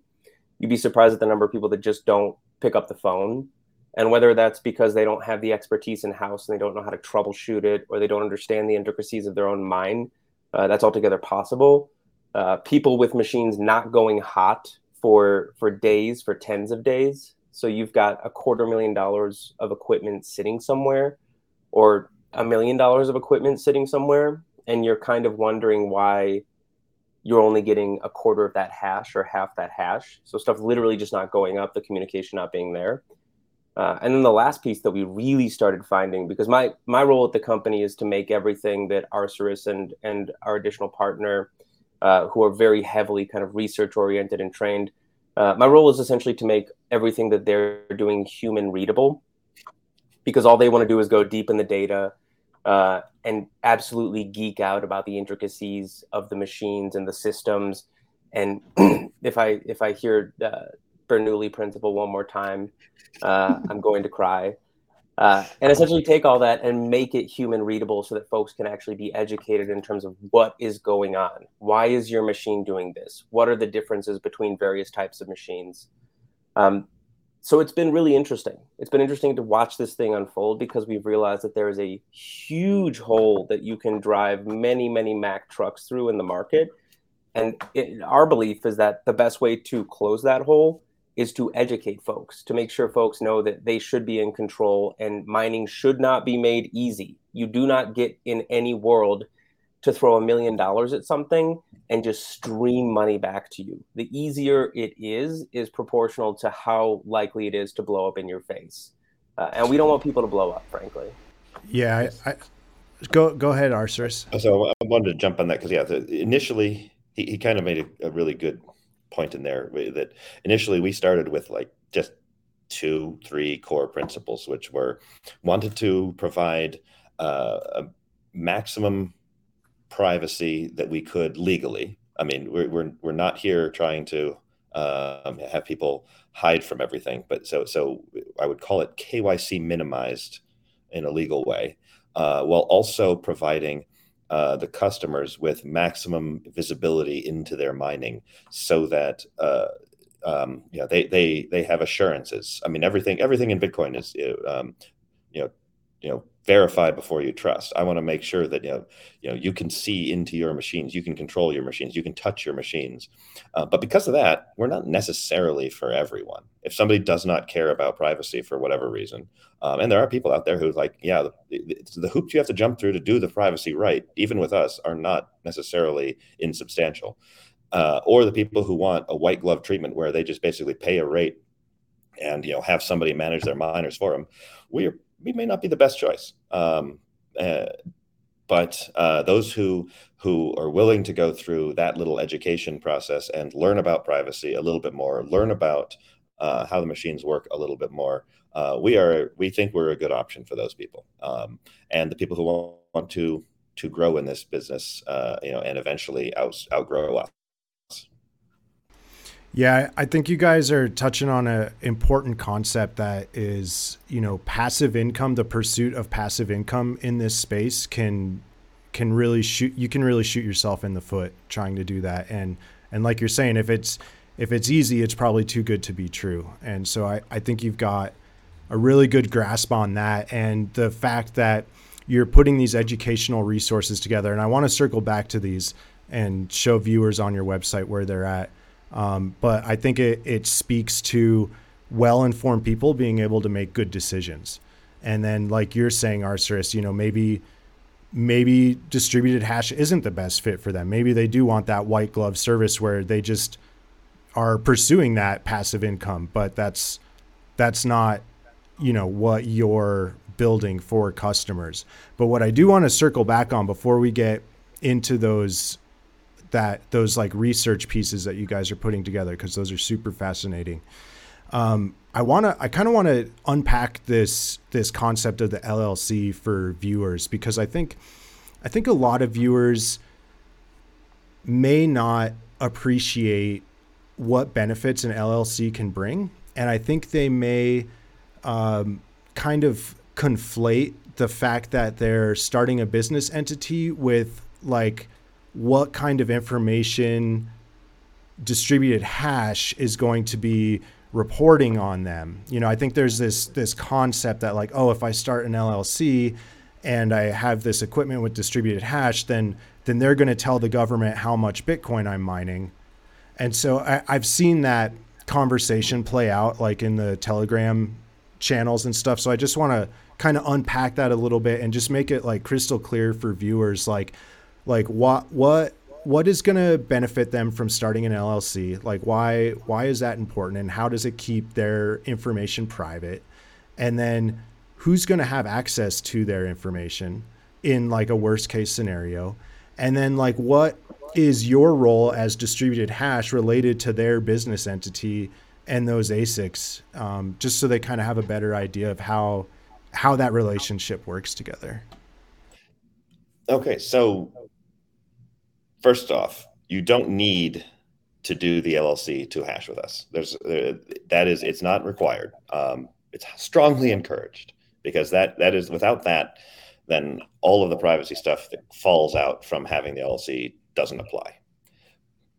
[SPEAKER 2] you'd be surprised at the number of people that just don't pick up the phone. And whether that's because they don't have the expertise in house and they don't know how to troubleshoot it, or they don't understand the intricacies of their own mind, uh, that's altogether possible. Uh, people with machines not going hot for for days, for tens of days. So you've got a quarter million dollars of equipment sitting somewhere, or a million dollars of equipment sitting somewhere and you're kind of wondering why you're only getting a quarter of that hash or half that hash. So stuff literally just not going up, the communication not being there. Uh, and then the last piece that we really started finding, because my my role at the company is to make everything that Arcerus and and our additional partner, uh, who are very heavily kind of research oriented and trained, uh, my role is essentially to make everything that they're doing human readable, because all they want to do is go deep in the data, uh, and absolutely geek out about the intricacies of the machines and the systems. And if I if I hear uh, Bernoulli principle one more time, uh, I'm going to cry. Uh, and essentially take all that and make it human readable so that folks can actually be educated in terms of what is going on. Why is your machine doing this? What are the differences between various types of machines? Um, so it's been really interesting. It's been interesting to watch this thing unfold because we've realized that there is a huge hole that you can drive many, many Mack trucks through in the market. And it, our belief is that the best way to close that hole is to educate folks, to make sure folks know that they should be in control and mining should not be made easy. You do not get in any world to throw a million dollars at something and just stream money back to you. The easier it is, is proportional to how likely it is to blow up in your face. Uh, and we don't want people to blow up, frankly.
[SPEAKER 1] Yeah, I, I, go go ahead, Arcerus.
[SPEAKER 4] So I wanted to jump on that because yeah, the, initially he, he kind of made a, a, really good point in there that initially we started with like just two, three core principles, which were wanted to provide uh, a maximum privacy that we could legally. I mean, we're we're we're not here trying to um, have people hide from everything, but so so I would call it KYC minimized in a legal way, uh, while also providing uh, the customers with maximum visibility into their mining, so that uh, um, you know they they they have assurances. I mean, everything everything in Bitcoin is um, you know you know verify before you trust. I want to make sure that you know, you know you can see into your machines, you can control your machines, you can touch your machines. Uh, but because of that, we're not necessarily for everyone. If somebody does not care about privacy for whatever reason, um, and there are people out there who like, yeah, the, the, the, hoops you have to jump through to do the privacy right, even with us, are not necessarily insubstantial. Uh, or the people who want a white glove treatment where they just basically pay a rate and you know have somebody manage their miners for them. We are we may not be the best choice. Um, uh, but uh, those who who are willing to go through that little education process and learn about privacy a little bit more, learn about uh, how the machines work a little bit more, uh, we are we think we're a good option for those people. Um, and the people who want to to grow in this business, uh, you know, and eventually out, outgrow us
[SPEAKER 1] Yeah, I think you guys are touching on an important concept that is, you know, passive income, the pursuit of passive income in this space can can really shoot you can really shoot yourself in the foot trying to do that. And and like you're saying, if it's if it's easy, it's probably too good to be true. And so I, I think you've got a really good grasp on that and the fact that you're putting these educational resources together. And I want to circle back to these and show viewers on your website where they're at. Um, but I think it, it speaks to well informed people being able to make good decisions. And then, like you're saying, Arcyrus, you know, maybe maybe distributed hash isn't the best fit for them. Maybe they do want that white glove service where they just are pursuing that passive income, but that's that's not you know what you're building for customers. But what I do want to circle back on before we get into those that those like research pieces that you guys are putting together because those are super fascinating. Um, I want to I kind of want to unpack this this concept of the LLC for viewers because I think I think a lot of viewers may not appreciate what benefits an LLC can bring, and I think they may um, kind of conflate the fact that they're starting a business entity with like what kind of information distributed hash is going to be reporting on them. You know, I think there's this this concept that like, oh, if I start an LLC and I have this equipment with distributed hash, then then they're going to tell the government how much Bitcoin I'm mining. And so I, I've seen that conversation play out like in the Telegram channels and stuff. So I just want to kind of unpack that a little bit and just make it like crystal clear for viewers like like what what what is going to benefit them from starting an LLC? Like why why is that important and how does it keep their information private? And then who's going to have access to their information in like a worst case scenario? And then like what is your role as distributed hash related to their business entity and those ASICs, um, just so they kind of have a better idea of how how that relationship works together.
[SPEAKER 4] Okay, so first off, you don't need to do the LLC to hash with us. There's that is it's not required. Um, it's strongly encouraged because that that is without that, then all of the privacy stuff that falls out from having the LLC doesn't apply.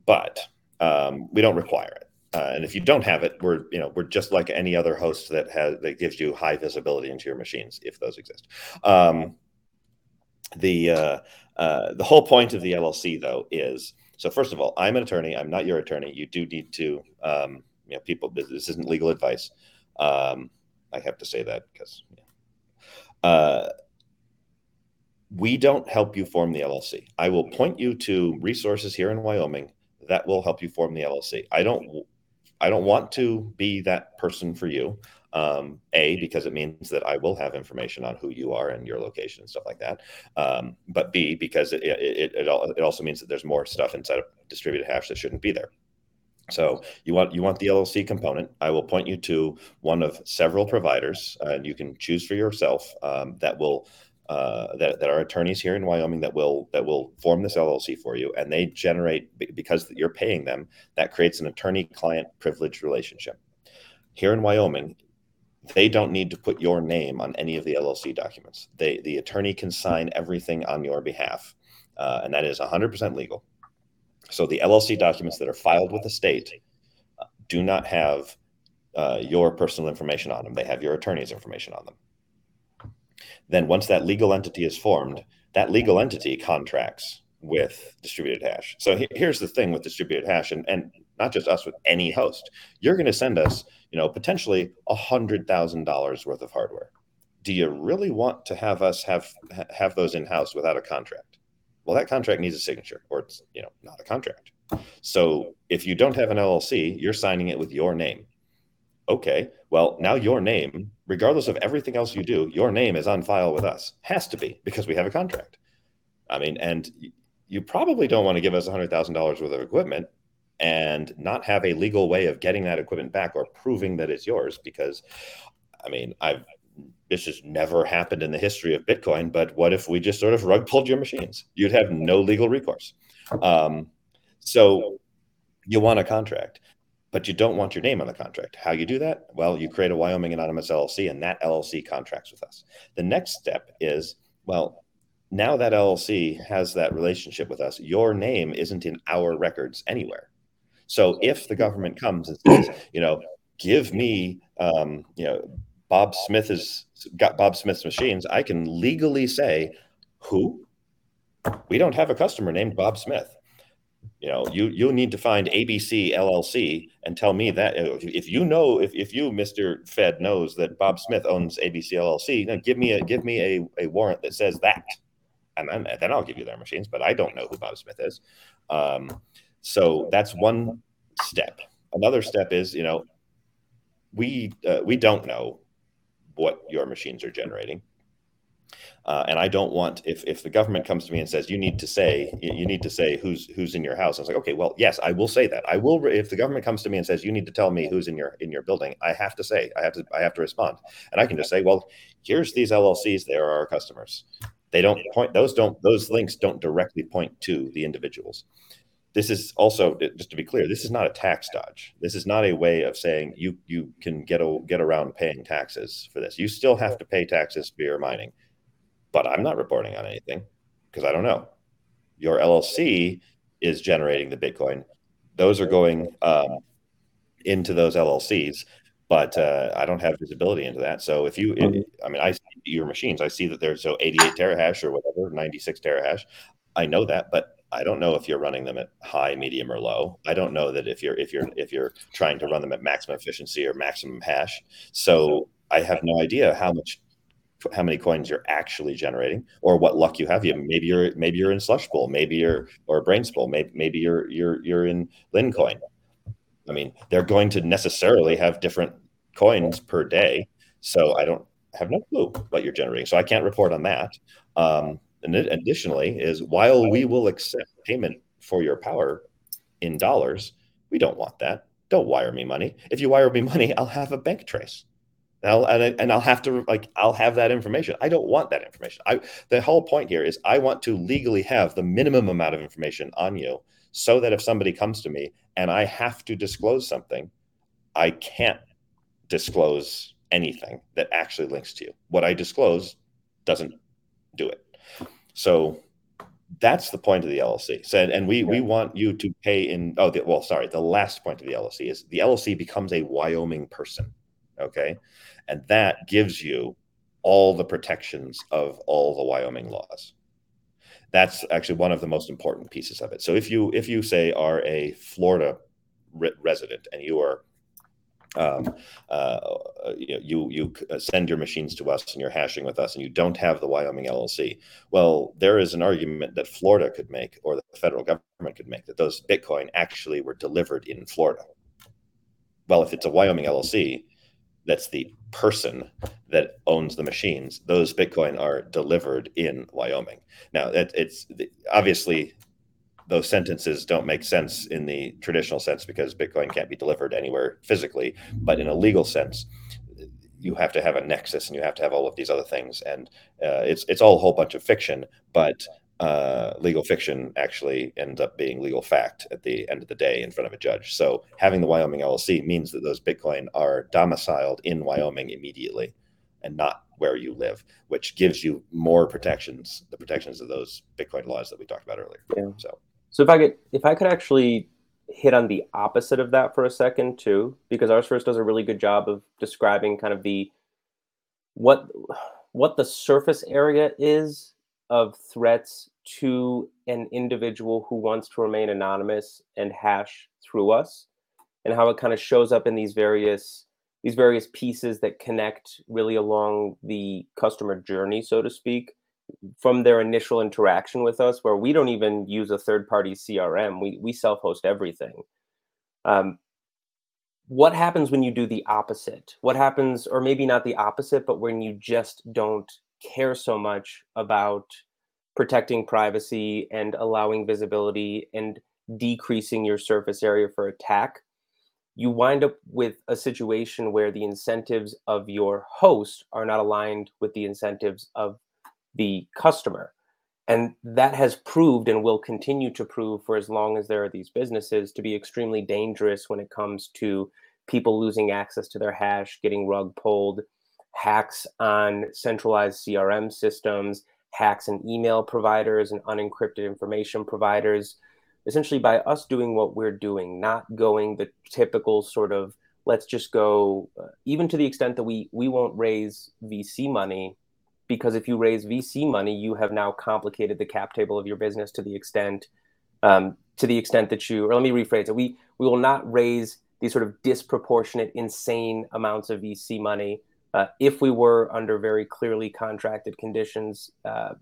[SPEAKER 4] But um, we don't require it. Uh, and if you don't have it, we're you know we're just like any other host that has that gives you high visibility into your machines if those exist. Um, the uh, uh, the whole point of the LLC though is so first of all, I'm an attorney. I'm not your attorney. You do need to um, you know people. This isn't legal advice. Um, I have to say that because. Uh, we don't help you form the LLC. I will point you to resources here in Wyoming that will help you form the LLC. I don't I don't want to be that person for you. Um, a because it means that I will have information on who you are and your location and stuff like that. Um, but B because it it, it, it also means that there's more stuff inside of distributed hash that shouldn't be there. So you want you want the LLC component. I will point you to one of several providers, uh, and you can choose for yourself um, that will uh, that, that are attorneys here in Wyoming that will that will form this LLC for you, and they generate because you're paying them. That creates an attorney-client privilege relationship. Here in Wyoming, they don't need to put your name on any of the LLC documents. They the attorney can sign everything on your behalf, uh, and that is 100% legal. So the LLC documents that are filed with the state uh, do not have uh, your personal information on them. They have your attorney's information on them then once that legal entity is formed, that legal entity contracts with distributed hash. So he, here's the thing with distributed hash, and, and not just us, with any host, you're going to send us, you know, potentially a hundred thousand dollars worth of hardware. Do you really want to have us have have those in house without a contract? Well, that contract needs a signature, or it's you know not a contract. So if you don't have an LLC, you're signing it with your name okay, well, now your name, regardless of everything else you do, your name is on file with us. Has to be because we have a contract. I mean, and you probably don't want to give us $100,000 worth of equipment and not have a legal way of getting that equipment back or proving that it's yours because, I mean, I've this has never happened in the history of Bitcoin, but what if we just sort of rug pulled your machines? You'd have no legal recourse. Um, so you want a contract. but you don't want your name on the contract. How you do that? Well, you create a Wyoming Anonymous LLC, and that LLC contracts with us. The next step is, well, now that LLC has that relationship with us, your name isn't in our records anywhere. So if the government comes and says, you know, give me, um, you know, Bob Smith has got Bob Smith's machines, I can legally say, who? We don't have a customer named Bob Smith. You know you you need to find abc llc and tell me that if you know if, if you mr fed knows that bob smith owns abc llc then give me a give me a, a warrant that says that. And then, then i'll give you their machines but i don't know who bob smith is. Um, so that's one step another step is you know we uh, we don't know what your machines are generating uh, and I don't want if if the government comes to me and says you need to say you need to say who's who's in your house. I was like, okay, well, yes, I will say that. I will if the government comes to me and says you need to tell me who's in your in your building. I have to say I have to I have to respond, and I can just say, well, here's these LLCs. They are our customers. They don't point those don't those links don't directly point to the individuals. This is also just to be clear. This is not a tax dodge. This is not a way of saying you you can get a, get around paying taxes for this. You still have to pay taxes for your mining but I'm not reporting on anything because I don't know. Your LLC is generating the Bitcoin. Those are going um, into those LLCs, but uh, I don't have visibility into that. So if you, I mean, I see your machines. I see that there's so 88 terahash or whatever, 96 terahash. I know that, but I don't know if you're running them at high, medium, or low. I don't know that if you're if you're if you're trying to run them at maximum efficiency or maximum hash. So I have no idea how much how many coins you're actually generating or what luck you have. You maybe you're maybe you're in slush pool, maybe you're or Braiins pool, maybe maybe you're you're you're in lincoin i mean they're going to necessarily have different coins per day. So i don't have no clue what you're generating. So i can't report on that. Um, and additionally is while we will accept payment for your power in dollars we don't want that don't wire me money if you wire me money i'll have a bank trace and I'll, and, and I'll have to like I'll have that information. I don't want that information. I the whole point here is I want to legally have the minimum amount of information on you so that if somebody comes to me and I have to disclose something, I can't disclose anything that actually links to you. What I disclose doesn't do it. So that's the point of the LLC. Said, and we we want you to pay in. Oh, the, well, sorry. The last point of the LLC is the LLC becomes a Wyoming person. Okay. And that gives you all the protections of all the Wyoming laws. That's actually one of the most important pieces of it. So if you if you say are a Florida re- resident and you are um, uh, you, you you send your machines to us and you're hashing with us and you don't have the Wyoming LLC. Well, there is an argument that Florida could make or the federal government could make that those Bitcoin actually were delivered in Florida. Well, if it's a Wyoming LLC, that's the person that owns the machines those bitcoin are delivered in wyoming now it, it's obviously those sentences don't make sense in the traditional sense because bitcoin can't be delivered anywhere physically but in a legal sense you have to have a nexus and you have to have all of these other things and uh, it's it's all a whole bunch of fiction but uh, legal fiction actually ends up being legal fact at the end of the day in front of a judge. So having the Wyoming LLC means that those Bitcoin are domiciled in Wyoming immediately and not where you live, which gives you more protections, the protections of those Bitcoin laws that we talked about earlier.
[SPEAKER 2] Yeah. So, so if I could, if I could actually hit on the opposite of that for a second too, because ours first does a really good job of describing kind of the what what the surface area is of threats to an individual who wants to remain anonymous and hash through us and how it kind of shows up in these various these various pieces that connect really along the customer journey so to speak from their initial interaction with us where we don't even use a third party crm we, we self-host everything. Um, what happens when you do the opposite? What happens or maybe not the opposite but when you just don't care so much about protecting privacy and allowing visibility and decreasing your surface area for attack, you wind up with a situation where the incentives of your host are not aligned with the incentives of the customer. and that has proved and will continue to prove for as long as there are these businesses to be extremely dangerous when it comes to people losing access to their hash, getting rug pulled, hacks on centralized CRM systems, hacks and email providers and unencrypted information providers. Essentially, by us doing what we're doing, not going the typical sort of let's just go, uh, even to the extent that we we won't raise VC money because if you raise VC money, you have now complicated the cap table of your business to the extent um, to the extent that you, or let me rephrase it, we we will not raise these sort of disproportionate, insane amounts of VC money uh, if we were under very clearly contracted conditions. Uh,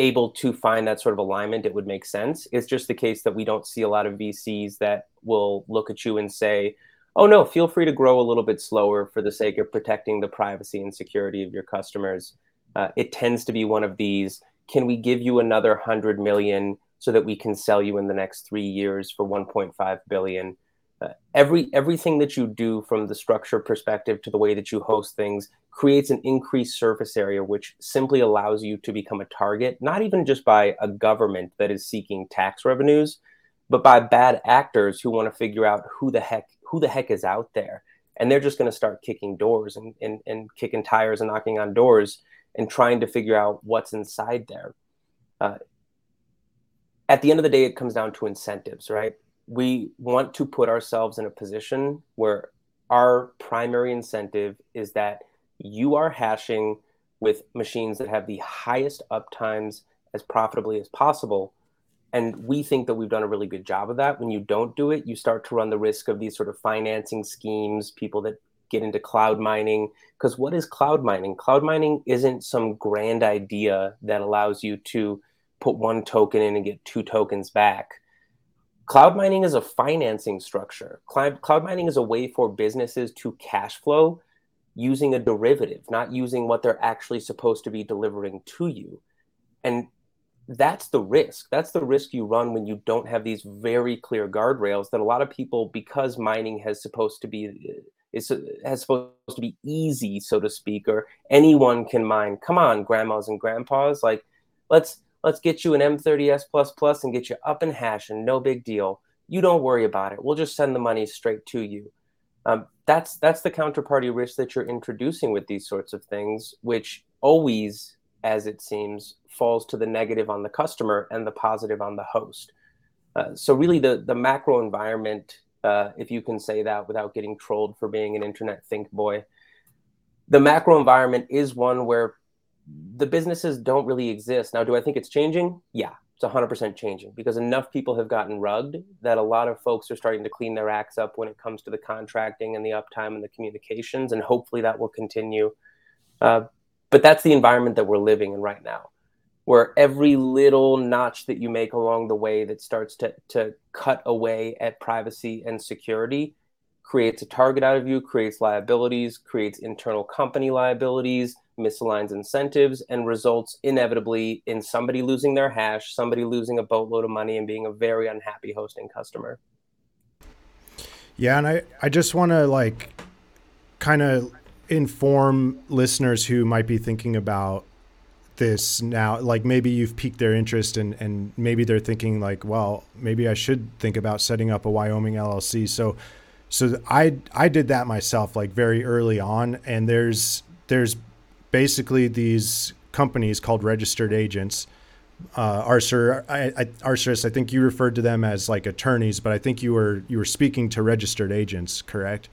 [SPEAKER 2] able to find that sort of alignment, it would make sense. It's just the case that we don't see a lot of VCs that will look at you and say, oh no, feel free to grow a little bit slower for the sake of protecting the privacy and security of your customers uh, it tends to be one of these can we give you another 100 million so that we can sell you in the next three years for 1.5 billion? Uh, every everything that you do from the structure perspective to the way that you host things creates an increased surface area which simply allows you to become a target not even just by a government that is seeking tax revenues but by bad actors who want to figure out who the heck who the heck is out there. And they're just going to start kicking doors and, and, and kicking tires and knocking on doors and trying to figure out what's inside there. Uh, at the end of the day, it comes down to incentives, right? We want to put ourselves in a position where our primary incentive is that you are hashing with machines that have the highest uptimes as profitably as possible. And we think that we've done a really good job of that. When you don't do it, you start to run the risk of these sort of financing schemes, people that get into cloud mining. Because what is cloud mining? Cloud mining isn't some grand idea that allows you to put one token in and get two tokens back. Cloud mining is a financing structure. Cloud, mining is a way for businesses to cash flow using a derivative, not using what they're actually supposed to be delivering to you. And that's the risk. That's the risk you run when you don't have these very clear guardrails that a lot of people, because mining has supposed to be is has supposed to be easy, so to speak, or anyone can mine. Come on, grandmas and grandpas, like let's let's get you an M30S plus plus and get you up in hash and no big deal. You don't worry about it. We'll just send the money straight to you. Um, that's that's the counterparty risk that you're introducing with these sorts of things, which always, as it seems, falls to the negative on the customer and the positive on the host. Uh, so really, the the macro environment uh, if you can say that without getting trolled for being an internet think boy. The macro environment is one where the businesses don't really exist. Now, do I think it's changing? Yeah, it's 100% changing because enough people have gotten rugged that a lot of folks are starting to clean their acts up when it comes to the contracting and the uptime and the communications, and hopefully that will continue. Uh, but that's the environment that we're living in right now where every little notch that you make along the way that starts to, to cut away at privacy and security creates a target out of you, creates liabilities, creates internal company liabilities, misaligns incentives, and results inevitably in somebody losing their hash, somebody losing a boatload of money, and being a very unhappy hosting customer.
[SPEAKER 1] Yeah, and I, I just want to like kind of inform listeners who might be thinking about this now like maybe you've piqued their interest and and maybe they're thinking like well maybe I should think about setting up a Wyoming LLC so so I I did that myself like very early on. And there's there's basically these companies called registered agents. Uh, Arcer, I, I, I think you referred to them as like attorneys, but I think you were you were speaking to registered agents, correct?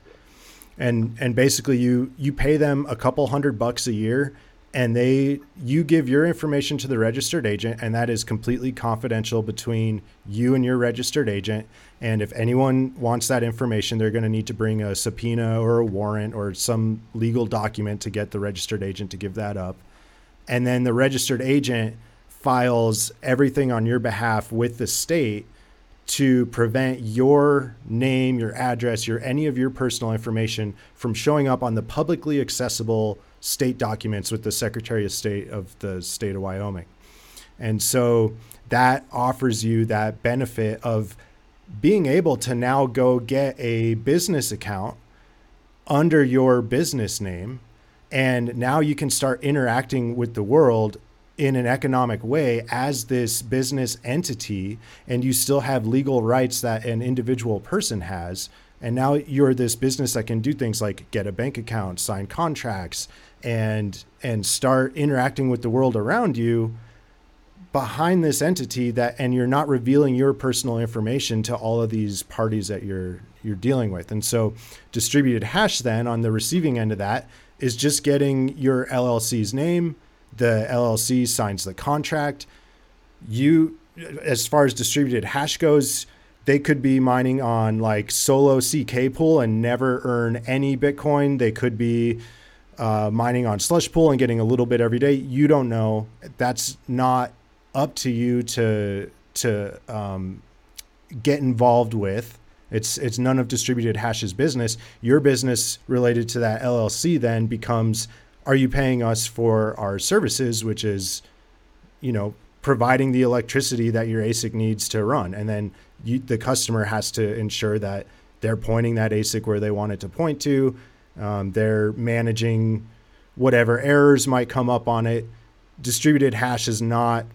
[SPEAKER 1] And and basically you you pay them a couple hundred bucks a year, and they you give your information to the registered agent and that is completely confidential between you and your registered agent. And if anyone wants that information they're going to need to bring a subpoena or a warrant or some legal document to get the registered agent to give that up. And then the registered agent files everything on your behalf with the state to prevent your name, your address, your any of your personal information from showing up on the publicly accessible state documents with the Secretary of State of the state of Wyoming. And so that offers you that benefit of being able to now go get a business account under your business name. And now you can start interacting with the world in an economic way as this business entity and you still have legal rights that an individual person has and now you're this business that can do things like get a bank account sign contracts and and start interacting with the world around you behind this entity that and you're not revealing your personal information to all of these parties that you're you're dealing with and so distributed hash then on the receiving end of that is just getting your LLC's name the LLC signs the contract. You, as far as distributed hash goes, they could be mining on like solo CK pool and never earn any Bitcoin. They could be uh, mining on slush pool and getting a little bit every day. You don't know. That's not up to you to to um, get involved with. It's it's none of distributed hash's business. Your business related to that LLC then becomes are you paying us for our services, which is, you know, providing the electricity that your ASIC needs to run, and then you, the customer has to ensure that they're pointing that ASIC where they want it to point to. Um, they're managing whatever errors might come up on it. Distributed hash is not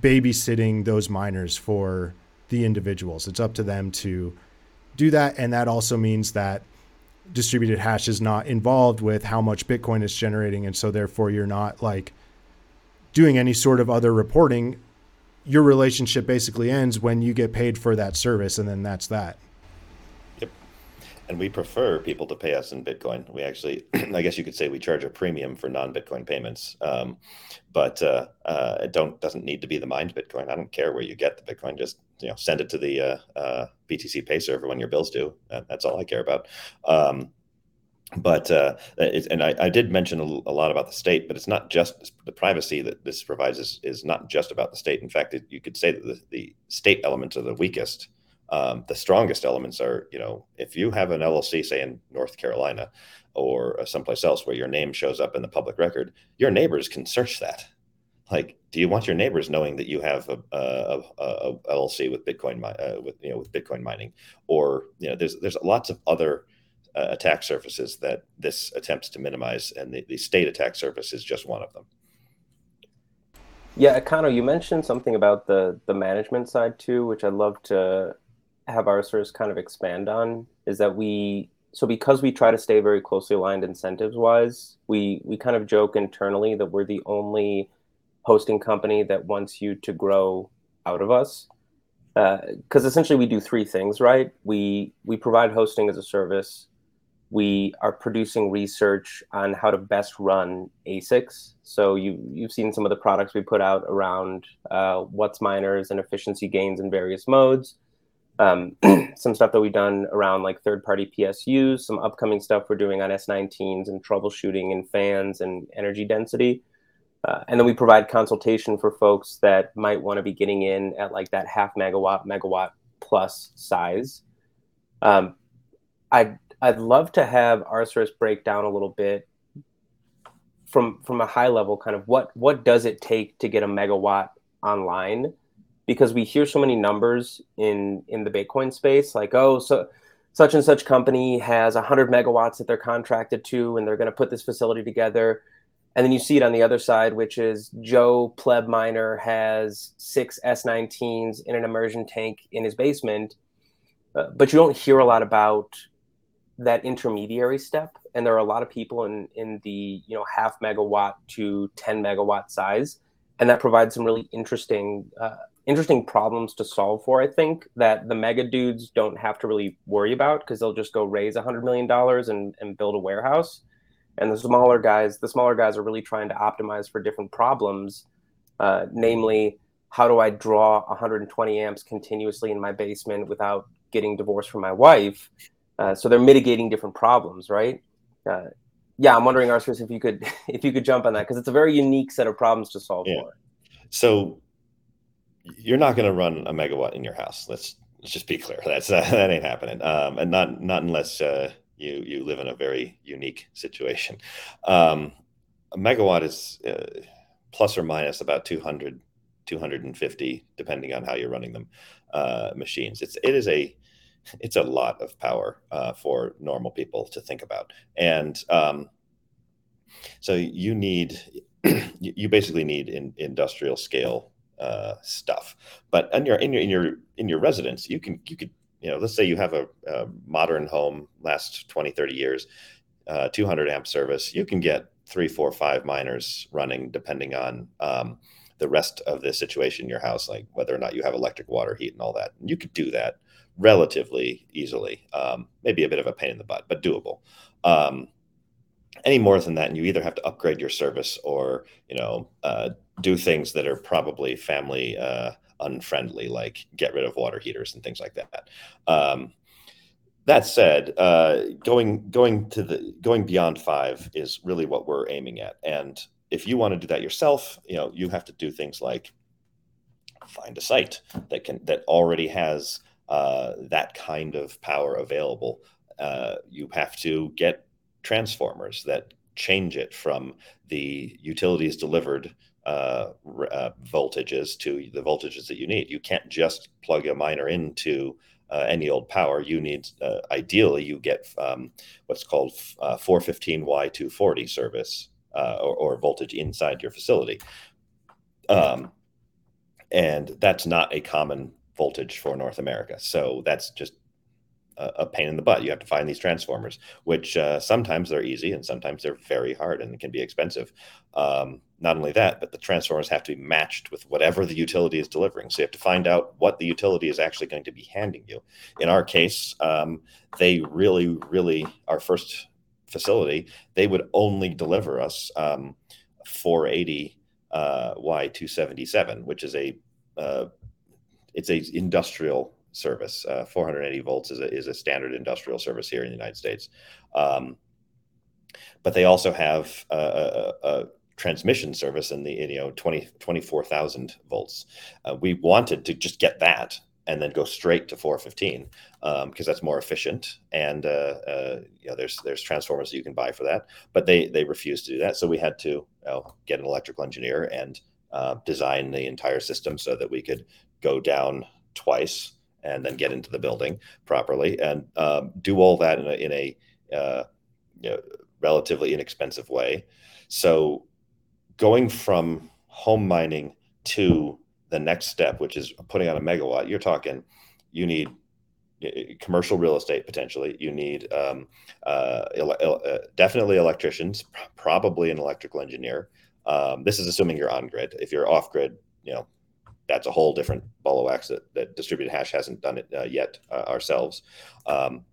[SPEAKER 1] babysitting those miners for the individuals. It's up to them to do that, and that also means that distributed hash is not involved with how much Bitcoin is generating. And so therefore you're not like doing any sort of other reporting. Your relationship basically ends when you get paid for that service and then that's that.
[SPEAKER 4] And we prefer people to pay us in Bitcoin. We actually, I guess you could say we charge a premium for non-Bitcoin payments. Um, but uh, uh, it don't doesn't need to be the mined Bitcoin. I don't care where you get the Bitcoin. Just you know, send it to the uh, uh BTC Pay server when your bills due. that's all I care about. Um, but uh, and I, I, did mention a, a, lot about the state, but it's not just the privacy that this provides is, is not just about the state. In fact, it, you could say that the, the state elements are the weakest. Um, the strongest elements are, you know, if you have an LLC, say in North Carolina or someplace else where your name shows up in the public record, your neighbors can search that like do you want your neighbors knowing that you have a, a, a, a LLC with Bitcoin uh, with you know with Bitcoin mining or you know there's there's lots of other uh, attack surfaces that this attempts to minimize and the, the state attack surface is just one of them.
[SPEAKER 2] Yeah, Econo, you mentioned something about the the management side too, which I'd love to have our source kind of expand on. Is that we so because we try to stay very closely aligned incentives wise, we we kind of joke internally that we're the only hosting company that wants you to grow out of us. Because uh, essentially we do three things right? We we provide hosting as a service. We are producing research on how to best run asics so you you've seen some of the products we put out around uh, WhatsMiners and efficiency gains in various modes um, some stuff that we've done around like third party psus some upcoming stuff we're doing on s19s and troubleshooting and fans and energy density uh, and then we provide consultation for folks that might want to be getting in at like that half megawatt, megawatt plus size. Um, I'd, I'd love to have Arsaris break down a little bit from from a high level, kind of what what does it take to get a megawatt online? Because we hear so many numbers in in the Bitcoin space, like oh, so such and such company has 100 megawatts that they're contracted to, and they're going to put this facility together. And then you see it on the other side, which is Joe Pleb Miner has six S19s in an immersion tank in his basement, uh, but you don't hear a lot about that intermediary step. And there are a lot of people in in the you know half megawatt to 10 megawatt size, and that provides some really interesting uh, interesting problems to solve for. I think that the mega dudes don't have to really worry about because they'll just go raise a hundred million dollars and and build a warehouse and the smaller guys the smaller guys are really trying to optimize for different problems uh, namely how do i draw 120 amps continuously in my basement without getting divorced from my wife uh, so they're mitigating different problems right uh, yeah i'm wondering arthur if you could if you could jump on that because it's a very unique set of problems to solve yeah. for
[SPEAKER 4] so you're not going to run a megawatt in your house let's let's just be clear that's that ain't happening um, and not not unless uh, you you live in a very unique situation. Um, a megawatt is uh, plus or minus about 200, 250, depending on how you're running them, uh, machines. It's it is a it's a lot of power uh, for normal people to think about, and um, so you need you, basically need in, industrial scale uh, stuff. But in your in your in your in your residence, you can you could you know let's say you have a, a modern home last 20 30 years uh, 200 amp service you can get three four five miners running depending on um, the rest of the situation in your house like whether or not you have electric water heat and all that and you could do that relatively easily um, maybe a bit of a pain in the butt but doable um, any more than that and you either have to upgrade your service or you know uh, do things that are probably family uh, unfriendly, like get rid of water heaters and things like that. Um, that said, uh, going going to the going beyond five is really what we're aiming at. And if you want to do that yourself, you know, you have to do things like find a site that can that already has uh, that kind of power available. Uh, you have to get transformers that change it from the utilities delivered uh, uh, voltages to the voltages that you need. You can't just plug a miner into uh, any old power. You need, uh, ideally, you get um, what's called 415Y240 uh, service uh, or, or, voltage inside your facility. Um, and that's not a common voltage for North America. So that's just a pain in the butt. You have to find these transformers, which uh, sometimes they're easy and sometimes they're very hard and can be expensive. Um, not only that, but the transformers have to be matched with whatever the utility is delivering. So you have to find out what the utility is actually going to be handing you. In our case, um, they really, really, our first facility, they would only deliver us um, 480 uh, Y277, which is a uh, it's a industrial service. Uh, 480 volts is a, is a standard industrial service here in the United States. Um, but they also have a, a, a, transmission service in the you know 20 24,000 volts. Uh, we wanted to just get that and then go straight to 415 because um, that's more efficient and uh, uh, you know there's there's transformers that you can buy for that but they they refused to do that so we had to you know, get an electrical engineer and uh, design the entire system so that we could go down twice and then get into the building properly and um, do all that in a, in a uh, you know, relatively inexpensive way. So going from home mining to the next step, which is putting on a megawatt, you're talking you need commercial real estate potentially. You need um, uh, ele- uh, definitely electricians, probably an electrical engineer. Um, this is assuming you're on grid. If you're off grid, you know that's a whole different ball of wax that, that distributed hash hasn't done it uh, yet uh, ourselves. Um,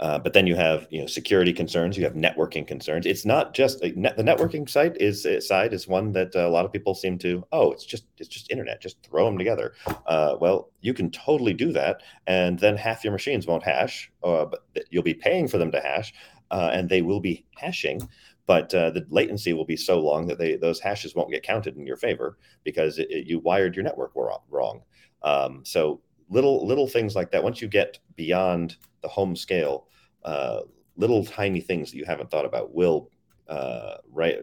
[SPEAKER 4] uh, but then you have you know security concerns, you have networking concerns. It's not just net, the networking site is uh, side is one that a lot of people seem to oh it's just it's just internet, just throw them together. Uh, well, you can totally do that, and then half your machines won't hash, uh, but you'll be paying for them to hash, and they will be hashing but uh, the latency will be so long that they those hashes won't get counted in your favor because it, it, you wired your network wrong. Um, so little little things like that. Once you get beyond the home scale, uh, little tiny things that you haven't thought about will uh, right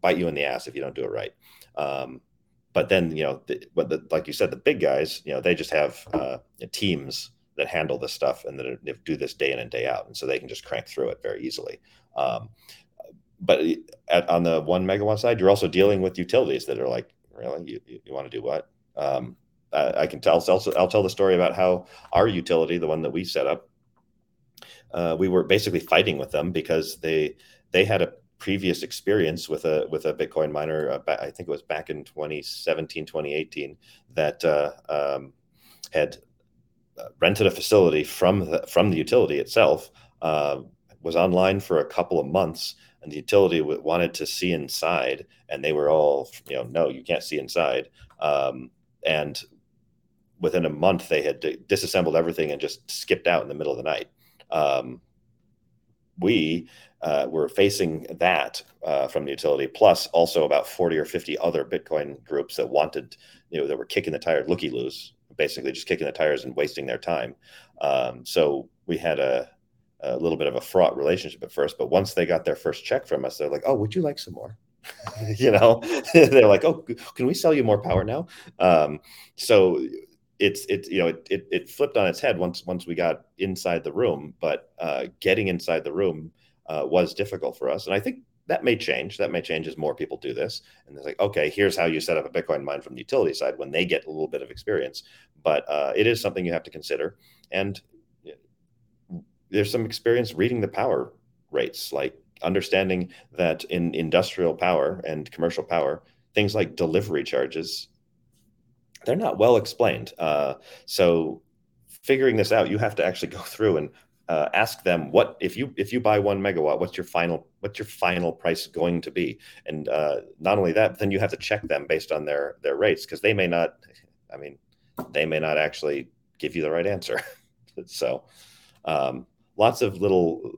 [SPEAKER 4] bite you in the ass if you don't do it right. Um, but then you know, the, but the, like you said, the big guys, you know, they just have uh, teams that handle this stuff and that do this day in and day out, and so they can just crank through it very easily. Um, but at, on the one megawatt side, you're also dealing with utilities that are like, really, you, you, you want to do what? Um, I, I, can tell. Also, I'll tell the story about how our utility, the one that we set up, uh, we were basically fighting with them because they they had a previous experience with a with a Bitcoin miner. Uh, I think it was back in 2017, 2018, that uh, um, had uh, rented a facility from the, from the utility itself. Uh, was online for a couple of months and the utility wanted to see inside and they were all you know no you can't see inside. Um, and within a month they had disassembled everything and just skipped out in the middle of the night. Um, we uh, were facing that uh, from the utility plus also about 40 or 50 other bitcoin groups that wanted you know that were kicking the tires looky loos basically just kicking the tires and wasting their time. Um, so we had a a little bit of a fraught relationship at first, but once they got their first check from us, they're like, "Oh, would you like some more?" you know, they're like, "Oh, can we sell you more power now?" Um, so it's it's you know it, it, it flipped on its head once once we got inside the room, but uh, getting inside the room uh, was difficult for us, and I think that may change. That may change as more people do this. And they're like, okay, here's how you set up a Bitcoin mine from the utility side when they get a little bit of experience. But uh, it is something you have to consider. And there's some experience reading the power rates, like understanding that in industrial power and commercial power, things like delivery charges, they're not well explained. Uh, so figuring this out, you have to actually go through and uh, ask them what if you if you buy one megawatt, what's your final what's your final price going to be? And uh, not only that, then you have to check them based on their their rates because they may not. I mean, they may not actually give you the right answer. so, um, lots of little.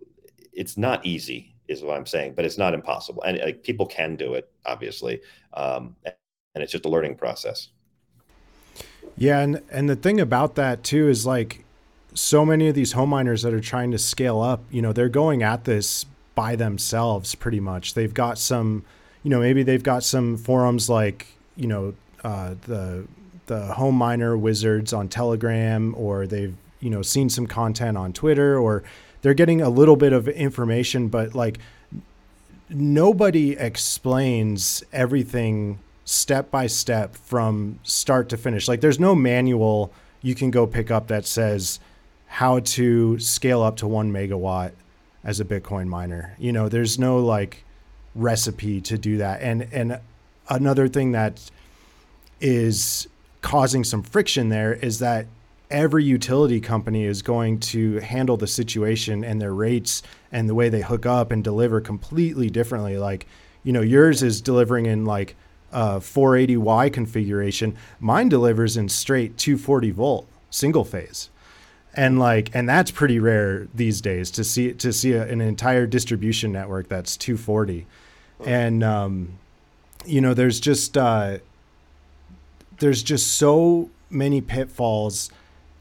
[SPEAKER 4] It's not easy, is what I'm saying, but it's not impossible, and like, people can do it, obviously, um, and it's just a learning process.
[SPEAKER 1] Yeah, and and the thing about that too is like so many of these home miners that are trying to scale up, you know, they're going at this by themselves pretty much. They've got some, you know, maybe they've got some forums like, you know, uh, the the home miner wizards on Telegram, or they've you know seen some content on Twitter, or they're getting a little bit of information, but like nobody explains everything step by step from start to finish. Like there's no manual you can go pick up that says how to scale up to one megawatt as a Bitcoin miner. You know, there's no like recipe to do that. And and another thing that is causing some friction there is that every utility company is going to handle the situation and their rates and the way they hook up and deliver completely differently. Like, you know, yours is delivering in like a 480Y configuration. Mine delivers in straight 240 volt single phase and like and that's pretty rare these days to see to see a, an entire distribution network that's 240 and um, you know there's just uh, there's just so many pitfalls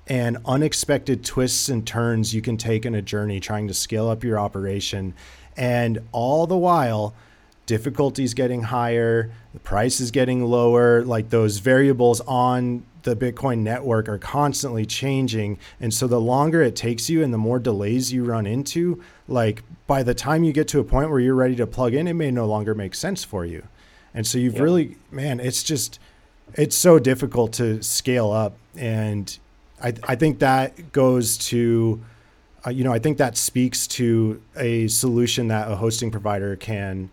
[SPEAKER 1] and unexpected twists and turns you can take in a journey trying to scale up your operation and all the while difficulties getting higher the price is getting lower like those variables on the Bitcoin network are constantly changing. And so the longer it takes you and the more delays you run into, like by the time you get to a point where you're ready to plug in, it may no longer make sense for you. And so you've yeah. really, man, it's just, it's so difficult to scale up. And I, I think that goes to, uh, you know, I think that speaks to a solution that a hosting provider can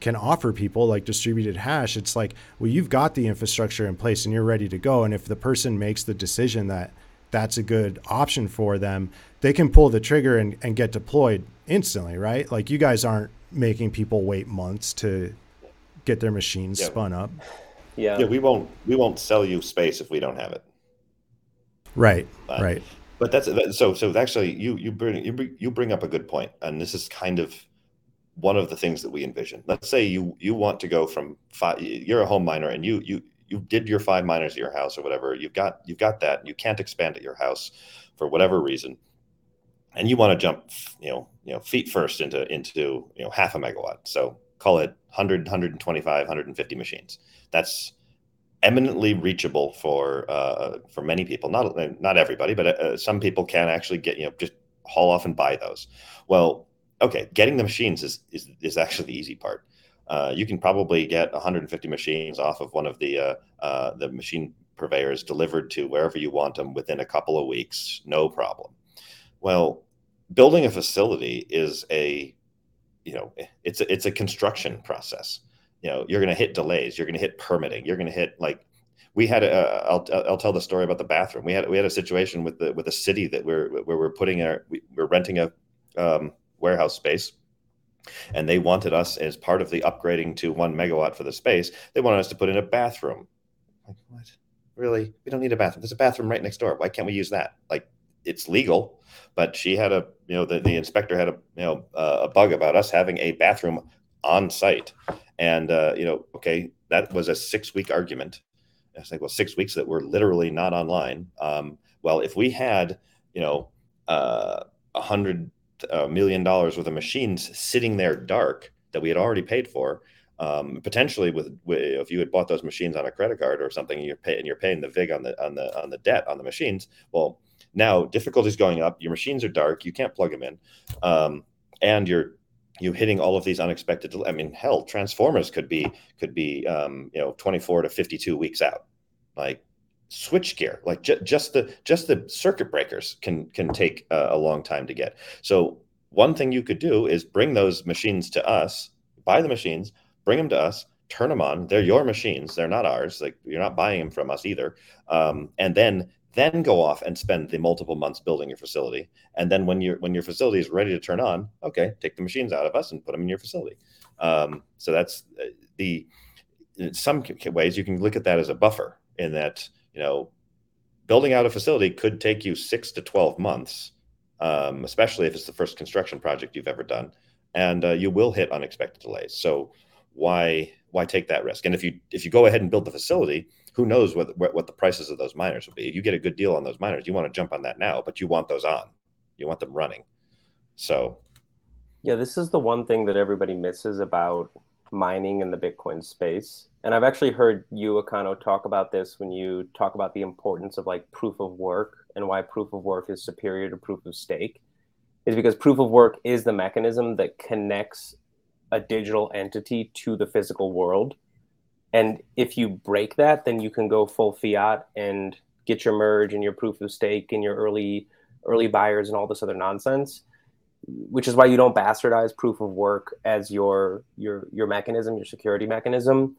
[SPEAKER 1] can offer people like distributed hash. It's like well you've got the infrastructure in place and you're ready to go. And if the person makes the decision that that's a good option for them they can pull the trigger and, and get deployed instantly right? Like you guys aren't making people wait months to get their machines yeah. spun up.
[SPEAKER 4] Yeah yeah we won't we won't sell you space if we don't have it
[SPEAKER 1] right uh, right
[SPEAKER 4] but that's so so actually you you bring you bring, you bring up a good point and this is kind of one of the things that we envision. Let's say you you want to go from five. You're a home miner, and you you you did your five miners at your house or whatever. You've got you've got that. And you can't expand at your house for whatever reason, and you want to jump, you know, you know, feet first into into you know half a megawatt. So call it 100, 125, 150 machines. That's eminently reachable for uh, for many people. Not not everybody, but uh, some people can actually get you know just haul off and buy those. Well, okay, getting the machines is is, is actually the easy part. Uh, you can probably get 150 machines off of one of the uh, uh, the machine purveyors delivered to wherever you want them within a couple of weeks, no problem. Well, building a facility is a you know it's a, it's a construction process. You know, you're going to hit delays, you're going to hit permitting, you're going to hit like we had a, I'll, I'll tell the story about the bathroom. We had we had a situation with the with a city that we're where we're putting our we, we're renting a um, warehouse space. And they wanted us as part of the upgrading to one megawatt for the space, they wanted us to put in a bathroom. Like, what? Really? We don't need a bathroom. There's a bathroom right next door. Why can't we use that? Like, it's legal, but she had a, you know, the, the inspector had a, you know, uh, a bug about us having a bathroom on site. And, uh, you know, okay, that was a six week argument. I was like, well, six weeks that we're literally not online. Um, well, if we had, you know, uh, a uh, hundred million dollars worth of machines sitting there dark that we had already paid for. Um, potentially, with, with, if you had bought those machines on a credit card or something, you're paying you're paying the vig on the on the on the debt on the machines. Well, now difficulties going up. Your machines are dark. You can't plug them in, um, and you're you hitting all of these unexpected i mean hell transformers could be could be um, you know 24 to 52 weeks out. Like switch gear like ju- just the just the circuit breakers can can take a long time to get. So one thing you could do is bring those machines to us buy the machines bring them to us turn them on. They're your machines. They're not ours. Like you're not buying them from us either. Um, and then then go off and spend the multiple months building your facility. And then when your when your facility is ready to turn on okay take the machines out of us and put them in your facility. Um, so that's uh, the in some ways you can look at that as a buffer in that you know building out a facility could take you six to 12 months um, especially if it's the first construction project you've ever done. And uh, you will hit unexpected delays. So why why take that risk? And if you if you go ahead and build the facility who knows what, what, the prices of those miners will be. If you get a good deal on those miners. You want to jump on that now, but you want those on. You want them running. So,
[SPEAKER 2] yeah, this is the one thing that everybody misses about mining in the Bitcoin space. And I've actually heard you, Econo, talk about this when you talk about the importance of like proof of work and why proof of work is superior to proof of stake. Is because proof of work is the mechanism that connects a digital entity to the physical world and if you break that, then you can go full fiat and get your merge and your proof of stake and your early early buyers and all this other nonsense. Which is why you don't bastardize proof of work as your your your mechanism, your security mechanism.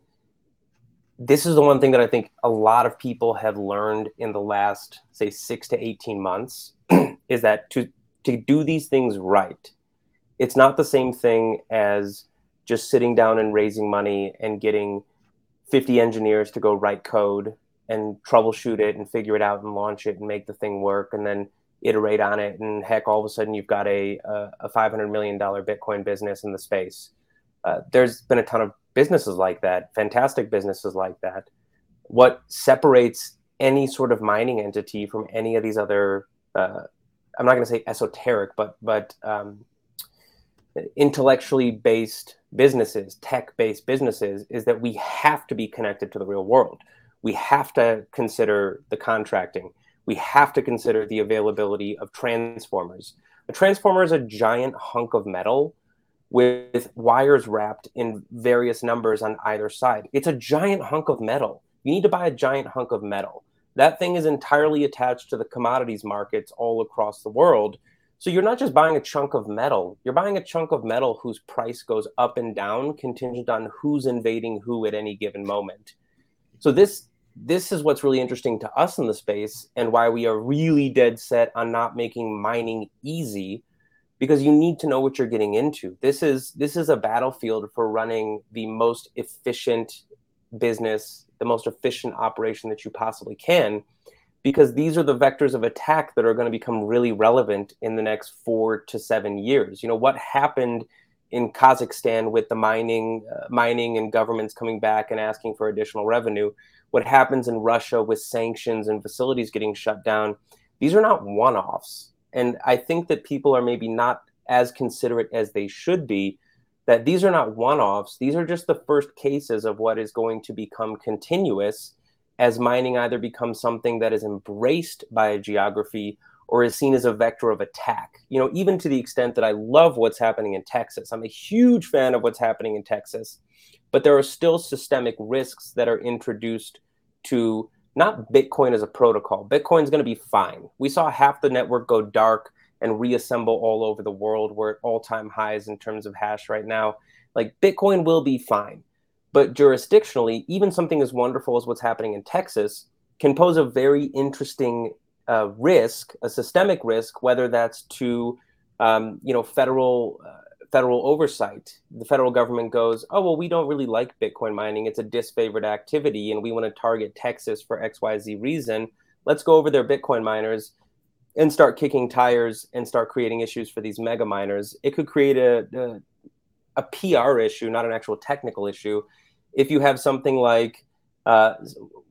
[SPEAKER 2] This is the one thing that I think a lot of people have learned in the last, say, six to eighteen months, is that to to do these things right, it's not the same thing as just sitting down and raising money and getting 50 engineers to go write code and troubleshoot it and figure it out and launch it and make the thing work and then iterate on it. And heck all of a sudden you've got a a, a 500 million dollar bitcoin business in the space. Uh, there's been a ton of businesses like that fantastic businesses like that. What separates any sort of mining entity from any of these other uh, i'm not going to say esoteric but but um, intellectually based businesses, tech based businesses, is that we have to be connected to the real world. We have to consider the contracting. We have to consider the availability of transformers. A transformer is a giant hunk of metal with wires wrapped in various numbers on either side. It's a giant hunk of metal. You need to buy a giant hunk of metal. That thing is entirely attached to the commodities markets all across the world so you're not just buying a chunk of metal, you're buying a chunk of metal whose price goes up and down contingent on who's invading who at any given moment. So this this is what's really interesting to us in the space and why we are really dead set on not making mining easy because you need to know what you're getting into. This is this is a battlefield for running the most efficient business, the most efficient operation that you possibly can because these are the vectors of attack that are going to become really relevant in the next four to seven years. You know, what happened in Kazakhstan with the mining, uh, mining and governments coming back and asking for additional revenue? What happens in Russia with sanctions and facilities getting shut down? These are not one offs. And I think that people are maybe not as considerate as they should be. That these are not one offs. These are just the first cases of what is going to become continuous as mining either becomes something that is embraced by a geography or is seen as a vector of attack. You know, even to the extent that I love what's happening in Texas. I'm a huge fan of what's happening in Texas, but there are still systemic risks that are introduced to not Bitcoin as a protocol. Bitcoin's going to be fine. We saw half the network go dark and reassemble all over the world. We're at all-time highs in terms of hash right now. Like Bitcoin will be fine. But jurisdictionally, even something as wonderful as what's happening in Texas can pose a very interesting uh, risk, a systemic risk, whether that's to um, you know federal uh, federal oversight. The federal government goes, oh well, we don't really like Bitcoin mining; it's a disfavored activity, and we want to target Texas for X Y Z reason. Let's go over their Bitcoin miners and start kicking tires and start creating issues for these mega miners. It could create a, a a PR issue, not an actual technical issue. If you have something like uh,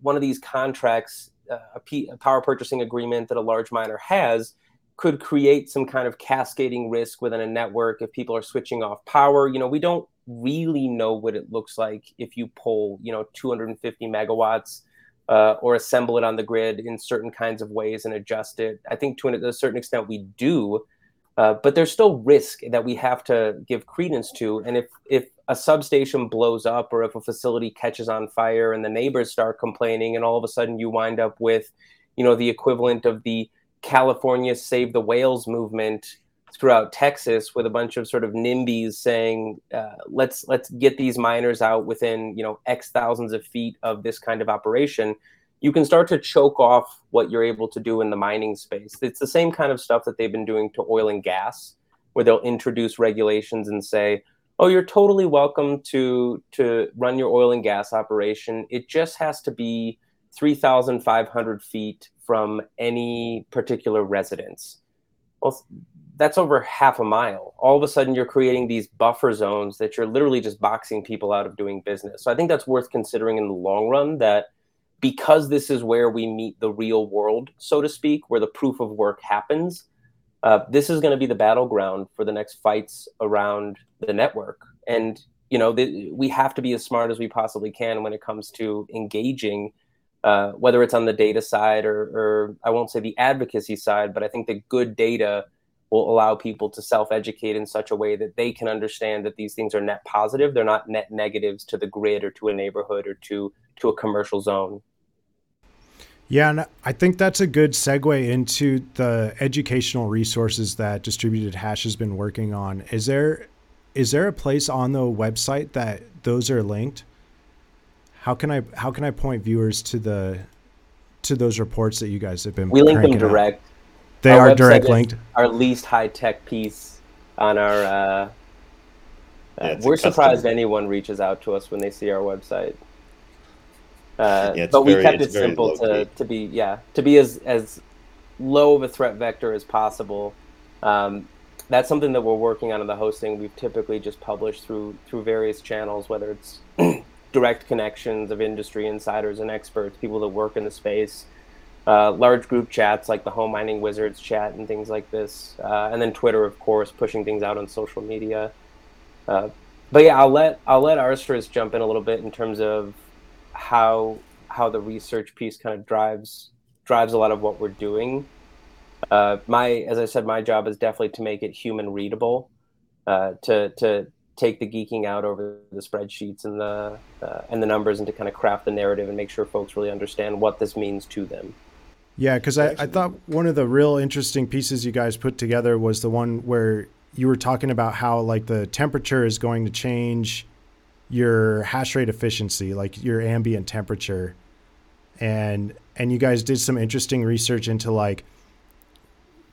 [SPEAKER 2] one of these contracts, uh, a, P- a power purchasing agreement that a large miner has, could create some kind of cascading risk within a network if people are switching off power. You know, we don't really know what it looks like if you pull, you know, 250 megawatts uh, or assemble it on the grid in certain kinds of ways and adjust it. I think to a certain extent we do, Uh, but there's still risk that we have to give credence to. And if if a substation blows up or if a facility catches on fire and the neighbors start complaining, and all of a sudden you wind up with, you know, the equivalent of the California Save the Whales movement throughout Texas with a bunch of sort of NIMBYs saying, uh, let's let's get these miners out within you know X thousands of feet of this kind of operation you can start to choke off what you're able to do in the mining space. It's the same kind of stuff that they've been doing to oil and gas, where they'll introduce regulations and say, "Oh, you're totally welcome to to run your oil and gas operation. It just has to be 3,500 feet from any particular residence." Well, that's over half a mile. All of a sudden, you're creating these buffer zones that you're literally just boxing people out of doing business. So I think that's worth considering in the long run. That because this is where we meet the real world, so to speak, where the proof of work happens, uh, this is going to be the battleground for the next fights around the network. And you know, we have to be as smart as we possibly can when it comes to engaging, uh, whether it's on the data side or, or I won't say the advocacy side, but I think the good data will allow people to self-educate in such a way that they can understand that these things are net positive. They're not net negatives to the grid or to a neighborhood or to to a commercial zone.
[SPEAKER 1] Yeah, and I think that's a good segue into the educational resources that Distributed Hash has been working on. Is there is there a place on the website that those are linked? How can I how can I point viewers to the to those reports that you guys have been?
[SPEAKER 2] We link them direct.
[SPEAKER 1] Out? They our are direct linked.
[SPEAKER 2] Our least high tech piece on our. Uh, yeah, we're surprised anyone reaches out to us when they see our website. Uh, yeah, but we kept it simple to, to be yeah to be as as low of a threat vector as possible. Um, that's something that we're working on in the hosting. We've typically just published through through various channels, whether it's direct connections of industry insiders and experts, people that work in the space, uh, large group chats like the Home Mining Wizards chat and things like this, uh, and then Twitter, of course, pushing things out on social media. Uh, but yeah, I'll let I'll let Arstris jump in a little bit in terms of how how the research piece kind of drives drives a lot of what we're doing. Uh, my as I said, my job is definitely to make it human readable, uh, to to take the geeking out over the spreadsheets and the and the numbers and to kind of craft the narrative and make sure folks really understand what this means to them.
[SPEAKER 1] Yeah, because I, I thought one of the real interesting pieces you guys put together was the one where you were talking about how like the temperature is going to change your hash rate efficiency, like your ambient temperature. And and you guys did some interesting research into like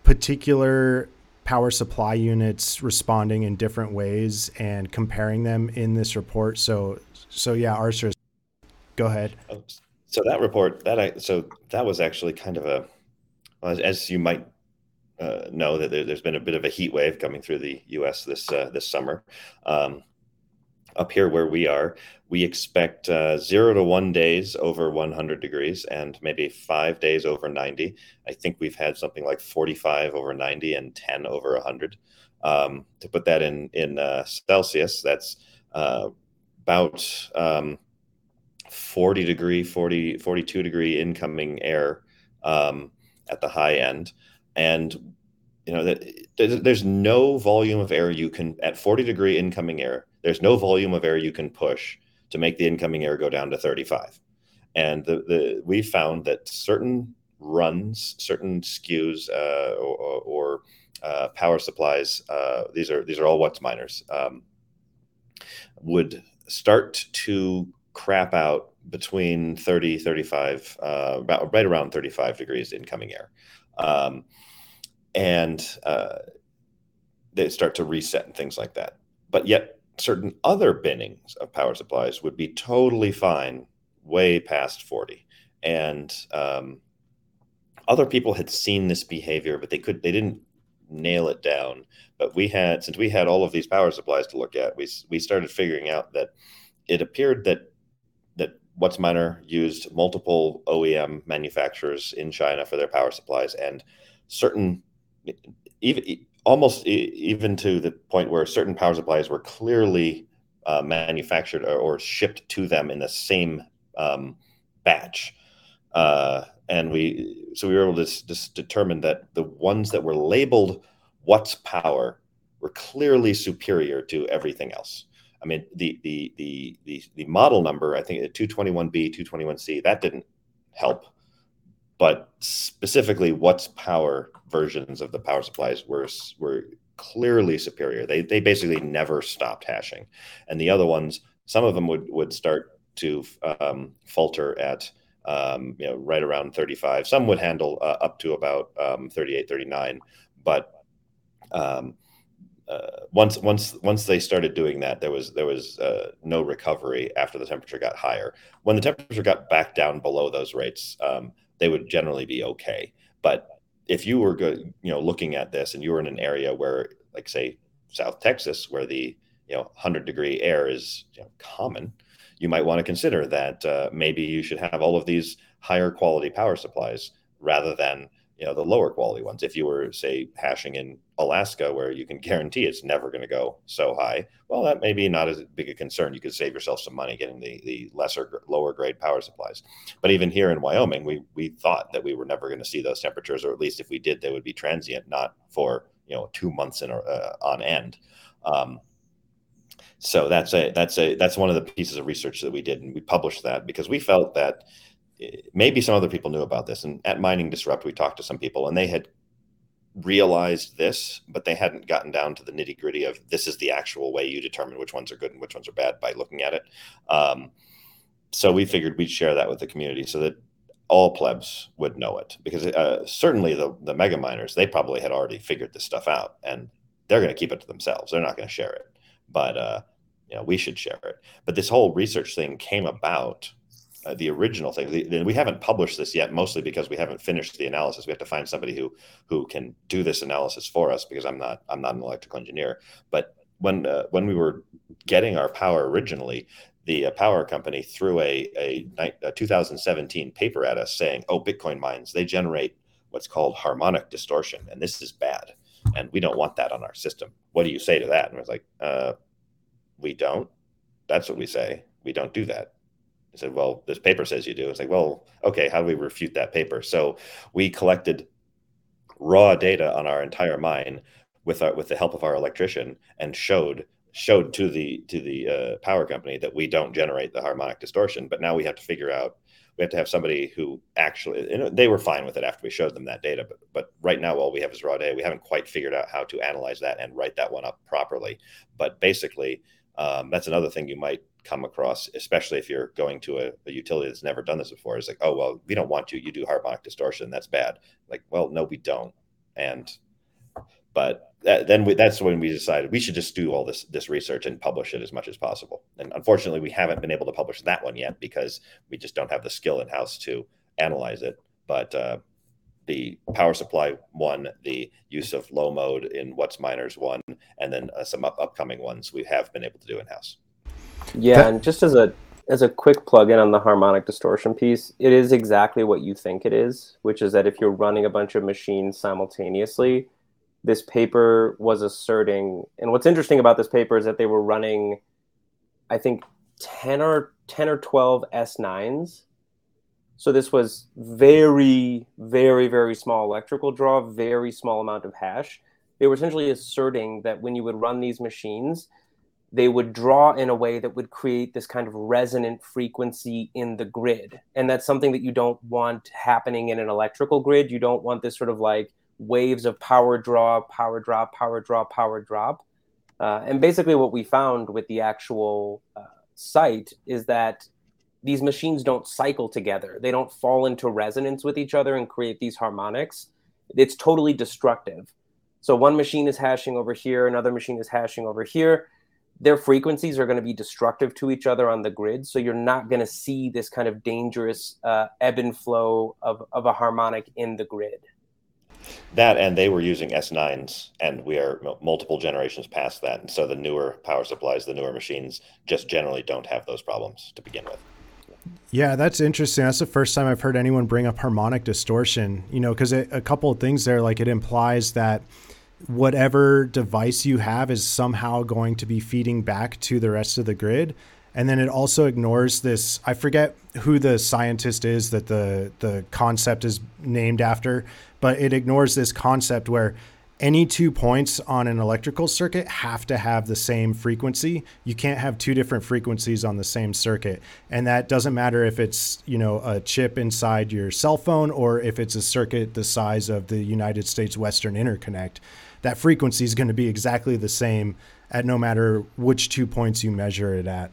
[SPEAKER 1] particular power supply units responding in different ways and comparing them in this report. So so yeah, Arthur, go ahead. Oh,
[SPEAKER 4] so that report that I so that was actually kind of a as, you might uh, know that there, has been a bit of a heat wave coming through the U.S. this uh, this summer. Um, up here where we are, we expect uh, zero to one days over 100 degrees and maybe five days over 90. I think we've had something like 45 over 90 and 10 over 100. Um, to put that in in uh, Celsius, that's uh, about um, 40 degree, 40, 42 degree incoming air um, at the high end. And you know that there's no volume of air you can at 40 degree incoming air there's no volume of air you can push to make the incoming air go down to 35. And the, the we found that certain runs, certain SKUs uh, or, or uh, power supplies, uh, these are these are all WhatsMiners, um, would start to crap out between 30, 35, uh, about right around 35 degrees incoming air. Um, and uh, they start to reset and things like that. But yet certain other binnings of power supplies would be totally fine way past 40 and um, other people had seen this behavior but they could they didn't nail it down but we had since we had all of these power supplies to look at we we started figuring out that it appeared that that WhatsMiner used multiple OEM manufacturers in China for their power supplies and certain even almost even to the point where certain power supplies were clearly uh, manufactured or, or, shipped to them in the same um, batch. Uh, and we, so we were able to just determine that the ones that were labeled watts power were clearly superior to everything else. I mean, the the the the, the model number, I think 221B, 221C, that didn't help. But specifically, what's power versions of the power supplies were were clearly superior. They they basically never stopped hashing, and the other ones, some of them would would start to um, falter at um, you know right around 35. Some would handle uh, up to about um, 38, 39, but um, uh, once once once they started doing that, there was there was uh, no recovery after the temperature got higher. When the temperature got back down below those rates, um, they would generally be okay. But if you were good, you know, looking at this and you were in an area where, like, say, South Texas, where the you know 100 degree air is you know, common, you might want to consider that uh, maybe you should have all of these higher quality power supplies rather than you know the lower quality ones. If you were say hashing in alaska where you can guarantee it's never going to go so high well that may be not as big a concern. You could save yourself some money getting the the lesser lower grade power supplies. But even here in wyoming we we thought that we were never going to see those temperatures or at least if we did they would be transient not for you know two months in uh, on end. Um, so that's a that's a that's one of the pieces of research that we did and we published that because we felt that maybe some other people knew about this. And at Mining Disrupt, we talked to some people and they had realized this, but they hadn't gotten down to the nitty gritty of this is the actual way you determine which ones are good and which ones are bad by looking at it. Um, so we figured we'd share that with the community so that all plebs would know it because uh, certainly the, the mega miners, they probably had already figured this stuff out and they're going to keep it to themselves. They're not going to share it, but, uh, you know, we should share it. But this whole research thing came about uh, the original thing. The, we haven't published this yet, mostly because we haven't finished the analysis. We have to find somebody who who can do this analysis for us because I'm not I'm not an electrical engineer. But when uh, when we were getting our power originally, the uh, power company threw a, a, a 2017 paper at us saying, "Oh, Bitcoin mines they generate what's called harmonic distortion, and this is bad, and we don't want that on our system." What do you say to that? And I was like, uh, "We don't. That's what we say. We don't do that." I said, well, this paper says you do. It's like, well, okay, how do we refute that paper? So we collected raw data on our entire mine with our, with the help of our electrician and showed showed to the to the uh, power company that we don't generate the harmonic distortion. But now we have to figure out we have to have somebody who actually you know, they were fine with it after we showed them that data. But but right now all we have is raw data. We haven't quite figured out how to analyze that and write that one up properly. But basically, um, that's another thing you might come across, especially if you're going to a, a, utility that's never done this before. Is like, oh well, we don't want you. You do harmonic distortion. That's bad. Like, well, no, we don't. And but that, then we, that's when we decided we should just do all this this research and publish it as much as possible. And unfortunately, we haven't been able to publish that one yet because we just don't have the skill in house to analyze it. But uh, the power supply one, the use of low mode in WhatsMiners one, and then uh, some up- upcoming ones we have been able to do in house.
[SPEAKER 2] Yeah, that- and just as a as a quick plug-in on the harmonic distortion piece, it is exactly what you think it is, which is that if you're running a bunch of machines simultaneously, this paper was asserting, and what's interesting about this paper is that they were running, I think, ten or ten or twelve S9s. So this was very, very, very small electrical draw, very small amount of hash. They were essentially asserting that when you would run these machines, they would draw in a way that would create this kind of resonant frequency in the grid. And that's something that you don't want happening in an electrical grid. You don't want this sort of like waves of power draw, power drop, power draw, power drop. Uh, and basically, what we found with the actual uh, site is that these machines don't cycle together, they don't fall into resonance with each other and create these harmonics. It's totally destructive. So, one machine is hashing over here, another machine is hashing over here their frequencies are going to be destructive to each other on the grid. So you're not going to see this kind of dangerous uh, ebb and flow of, of a harmonic in the grid.
[SPEAKER 4] That and they were using S9s, and we are multiple generations past that. And so the newer power supplies, the newer machines, just generally don't have those problems to begin with.
[SPEAKER 1] Yeah, that's interesting. That's the first time I've heard anyone bring up harmonic distortion. You know, because a couple of things there, like it implies that whatever device you have is somehow going to be feeding back to the rest of the grid and then it also ignores this i forget who the scientist is that the the concept is named after but it ignores this concept where any two points on an electrical circuit have to have the same frequency. You can't have two different frequencies on the same circuit. And that doesn't matter if it's, you know, a chip inside your cell phone or if it's a circuit the size of the United States Western Interconnect. That frequency is going to be exactly the same at no matter which two points you measure it at.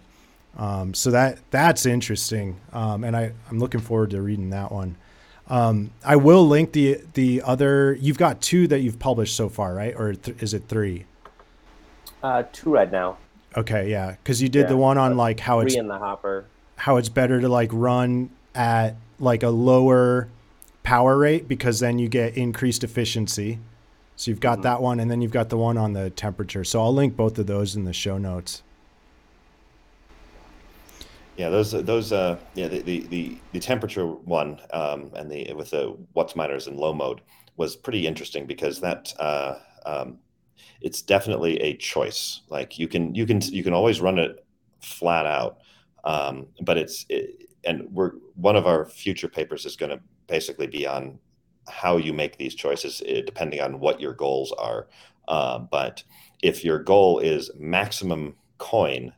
[SPEAKER 1] Um, so that that's interesting. Um, and I, I'm looking forward to reading that one. Um, I will link the the other. You've got two that you've published so far, right? Or th- is it three?
[SPEAKER 2] Uh, two right now.
[SPEAKER 1] Okay, yeah, because you did
[SPEAKER 2] Yeah,
[SPEAKER 1] the one on like how it's
[SPEAKER 2] in the hopper.
[SPEAKER 1] how it's better to like run at like a lower power rate because then you get increased efficiency. So you've got that one, and then you've got the one on the temperature. So I'll link both of those in the show notes.
[SPEAKER 4] Yeah, those those uh yeah the the the, the temperature one um and the with the WhatsMiners in low mode was pretty interesting because that uh um it's definitely a choice. Like you can you can you can always run it flat out, um, but it's it, and we're one of our future papers is going to basically be on how you make these choices eh, depending on what your goals are. Uh, but if your goal is maximum coin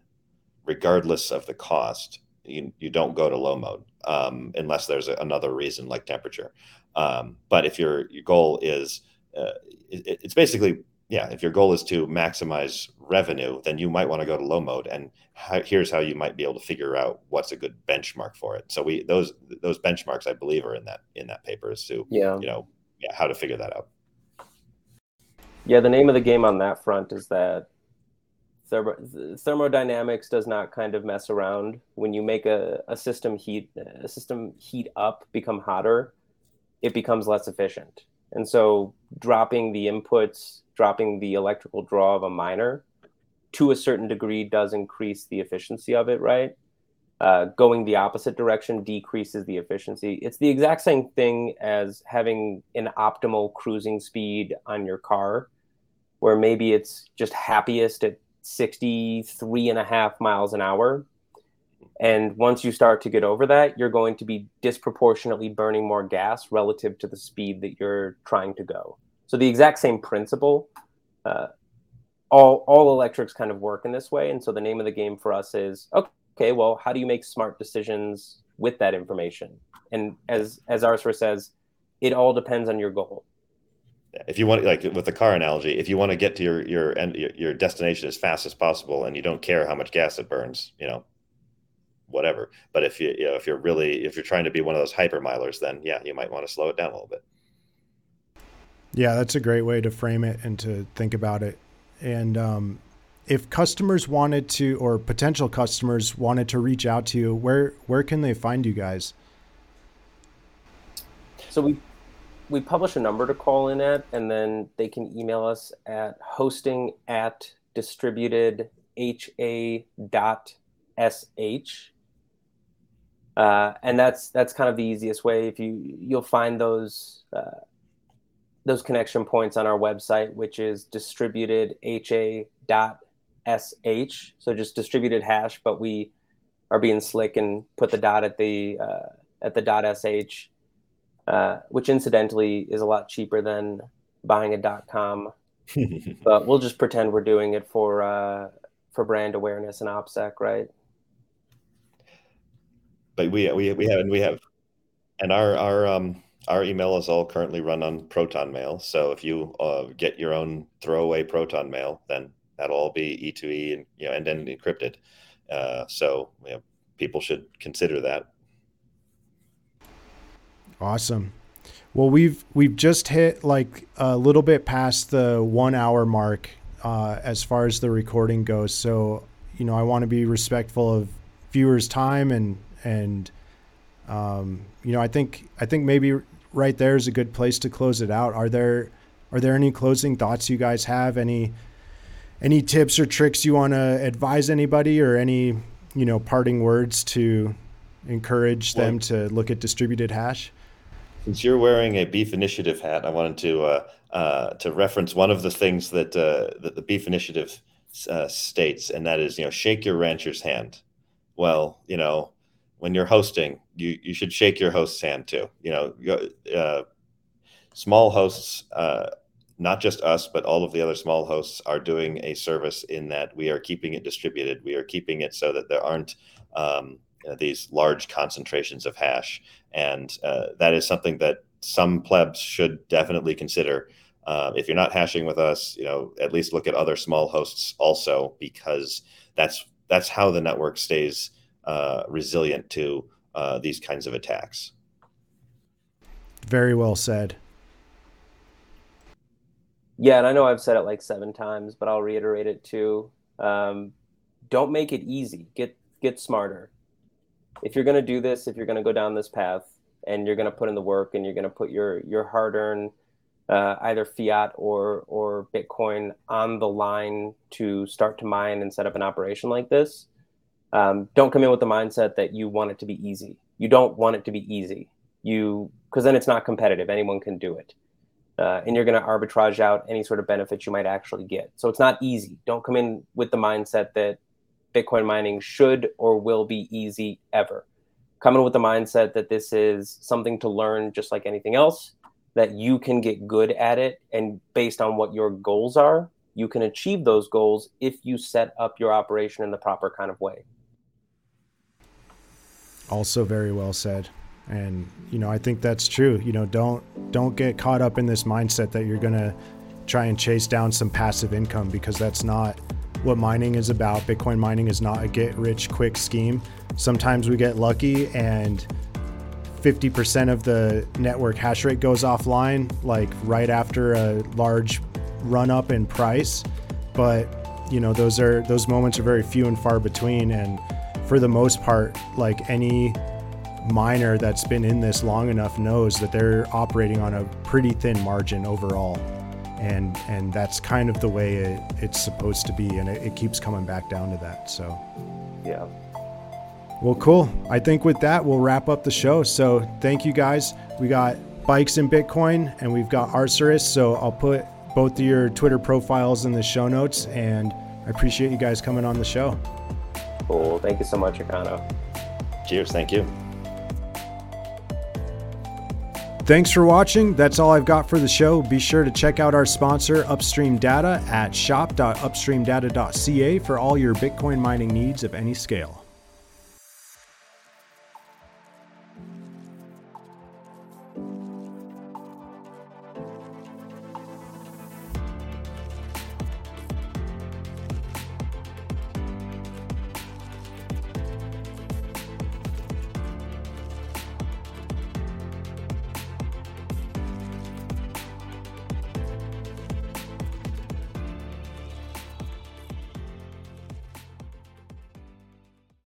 [SPEAKER 4] regardless of the cost, you, you don't go to low mode um, unless there's a, another reason like temperature. Um, but if your your goal is, uh, it, it's basically yeah, if your goal is to maximize revenue, then you might want to go to low mode. And how, here's how you might be able to figure out what's a good benchmark for it. So we those those benchmarks I believe are in that in that paper as to
[SPEAKER 2] Yeah.
[SPEAKER 4] you know yeah, how to figure that out.
[SPEAKER 2] Yeah, the name of the game on that front is that thermo, thermodynamics does not kind of mess around. When you make a, a system heat a system heat up, become hotter, it becomes less efficient. And so dropping the inputs, dropping the electrical draw of a miner to a certain degree does increase the efficiency of it, right? Uh, going the opposite direction decreases the efficiency. It's the exact same thing as having an optimal cruising speed on your car, where maybe it's just happiest at 63 and a half miles an hour. And once you start to get over that, you're going to be disproportionately burning more gas relative to the speed that you're trying to go. So the exact same principle. Uh, all all electrics kind of work in this way, and so the name of the game for us is okay. Well, how do you make smart decisions with that information? And as as Arsfer says, it all depends on your goal.
[SPEAKER 4] if you want like with the car analogy if you want to get to your your end your destination as fast as possible and you don't care how much gas it burns you know whatever but if you, you know if you're really if you're trying to be one of those hyper milers then yeah you might want to slow it down a little bit
[SPEAKER 1] Yeah, that's a great way to frame it and to think about it. And um, if customers wanted to, or potential customers wanted to reach out to you, where where can they find you guys?
[SPEAKER 2] So we we publish a number to call in at, and then they can email us at hosting at distributed ha dot sh. Uh, and that's that's kind of the easiest way. If you you'll find those uh, those connection points on our website, which is distributed ha dot sh. So just distributed hash, but we are being slick and put the dot at the uh, at the dot sh uh, which incidentally is a lot cheaper than buying a dot .com. but we'll just pretend we're doing it for uh, for brand awareness and OPSEC, right?
[SPEAKER 4] But we we we have and we have and our our um our email is all currently run on proton mail so if you uh, get your own throwaway proton mail then that'll all be e2e and you know and then encrypted uh, so you know, people should consider that
[SPEAKER 1] Awesome. Well, we've we've just hit like a little bit past the one hour mark uh, as far as the recording goes. So you know, I want to be respectful of viewers' time and and um, you know, I think I think maybe right there is a good place to close it out. Are there are there any closing thoughts you guys have? Any any tips or tricks you want to advise anybody, or any you know parting words to encourage them to look at distributed hash?
[SPEAKER 4] Since you're wearing a Beef Initiative hat, I wanted to uh, uh, to reference one of the things that uh, that the Beef Initiative uh, states, and that is, you know, shake your rancher's hand. Well, you know, when you're hosting, you you should shake your host's hand too. You know, uh, small hosts, uh, not just us, but all of the other small hosts are doing a service in that we are keeping it distributed. We are keeping it so that there aren't um, these large concentrations of hash. And uh, that is something that some plebs should definitely consider. Uh, if you're not hashing with us, you know, at least look at other small hosts also, because that's that's how the network stays uh, resilient to uh, these kinds of attacks.
[SPEAKER 1] Very well said.
[SPEAKER 2] Yeah, and I know I've said it like seven times, but I'll reiterate it too. Um, don't make it easy. Get get smarter. If you're going to do this, if you're going to go down this path, and you're going to put in the work, and you're going to put your your hard-earned uh, either fiat or or Bitcoin on the line to start to mine and set up an operation like this, um, don't come in with the mindset that you want it to be easy. You don't want it to be easy. You because then it's not competitive. Anyone can do it uh, and you're going to arbitrage out any sort of benefits you might actually get. So it's not easy. Don't come in with the mindset that Bitcoin mining should or will be easy ever. Come in with the mindset that this is something to learn just like anything else, that you can get good at it. And based on what your goals are, you can achieve those goals if you set up your operation in the proper kind of way.
[SPEAKER 1] Also, very well said. And you know i think that's true. You know don't don't get caught up in this mindset that you're going to try and chase down some passive income because that's not what mining is about. Bitcoin mining is not a get rich quick scheme. Sometimes we get lucky and 50% of the network hash rate goes offline like right after a large run up in price. But you know those are those moments are very few and far between. And for the most part like any miner that's been in this long enough knows that they're operating on a pretty thin margin overall. And, and that's kind of the way it, it's supposed to be. And it, it keeps coming back down to that. So,
[SPEAKER 2] yeah.
[SPEAKER 1] Well, cool. I think with that, we'll wrap up the show. So, thank you guys. We got Bikes and Bitcoin and we've got Arcturus. So, I'll put both of your Twitter profiles in the show notes. And I appreciate you guys coming on the show.
[SPEAKER 2] Cool. Thank you so much, Econo.
[SPEAKER 4] Cheers. Thank you.
[SPEAKER 1] Thanks for watching. That's all I've got for the show. Be sure to check out our sponsor, Upstream Data, at shop.upstreamdata.ca for all your Bitcoin mining needs of any scale.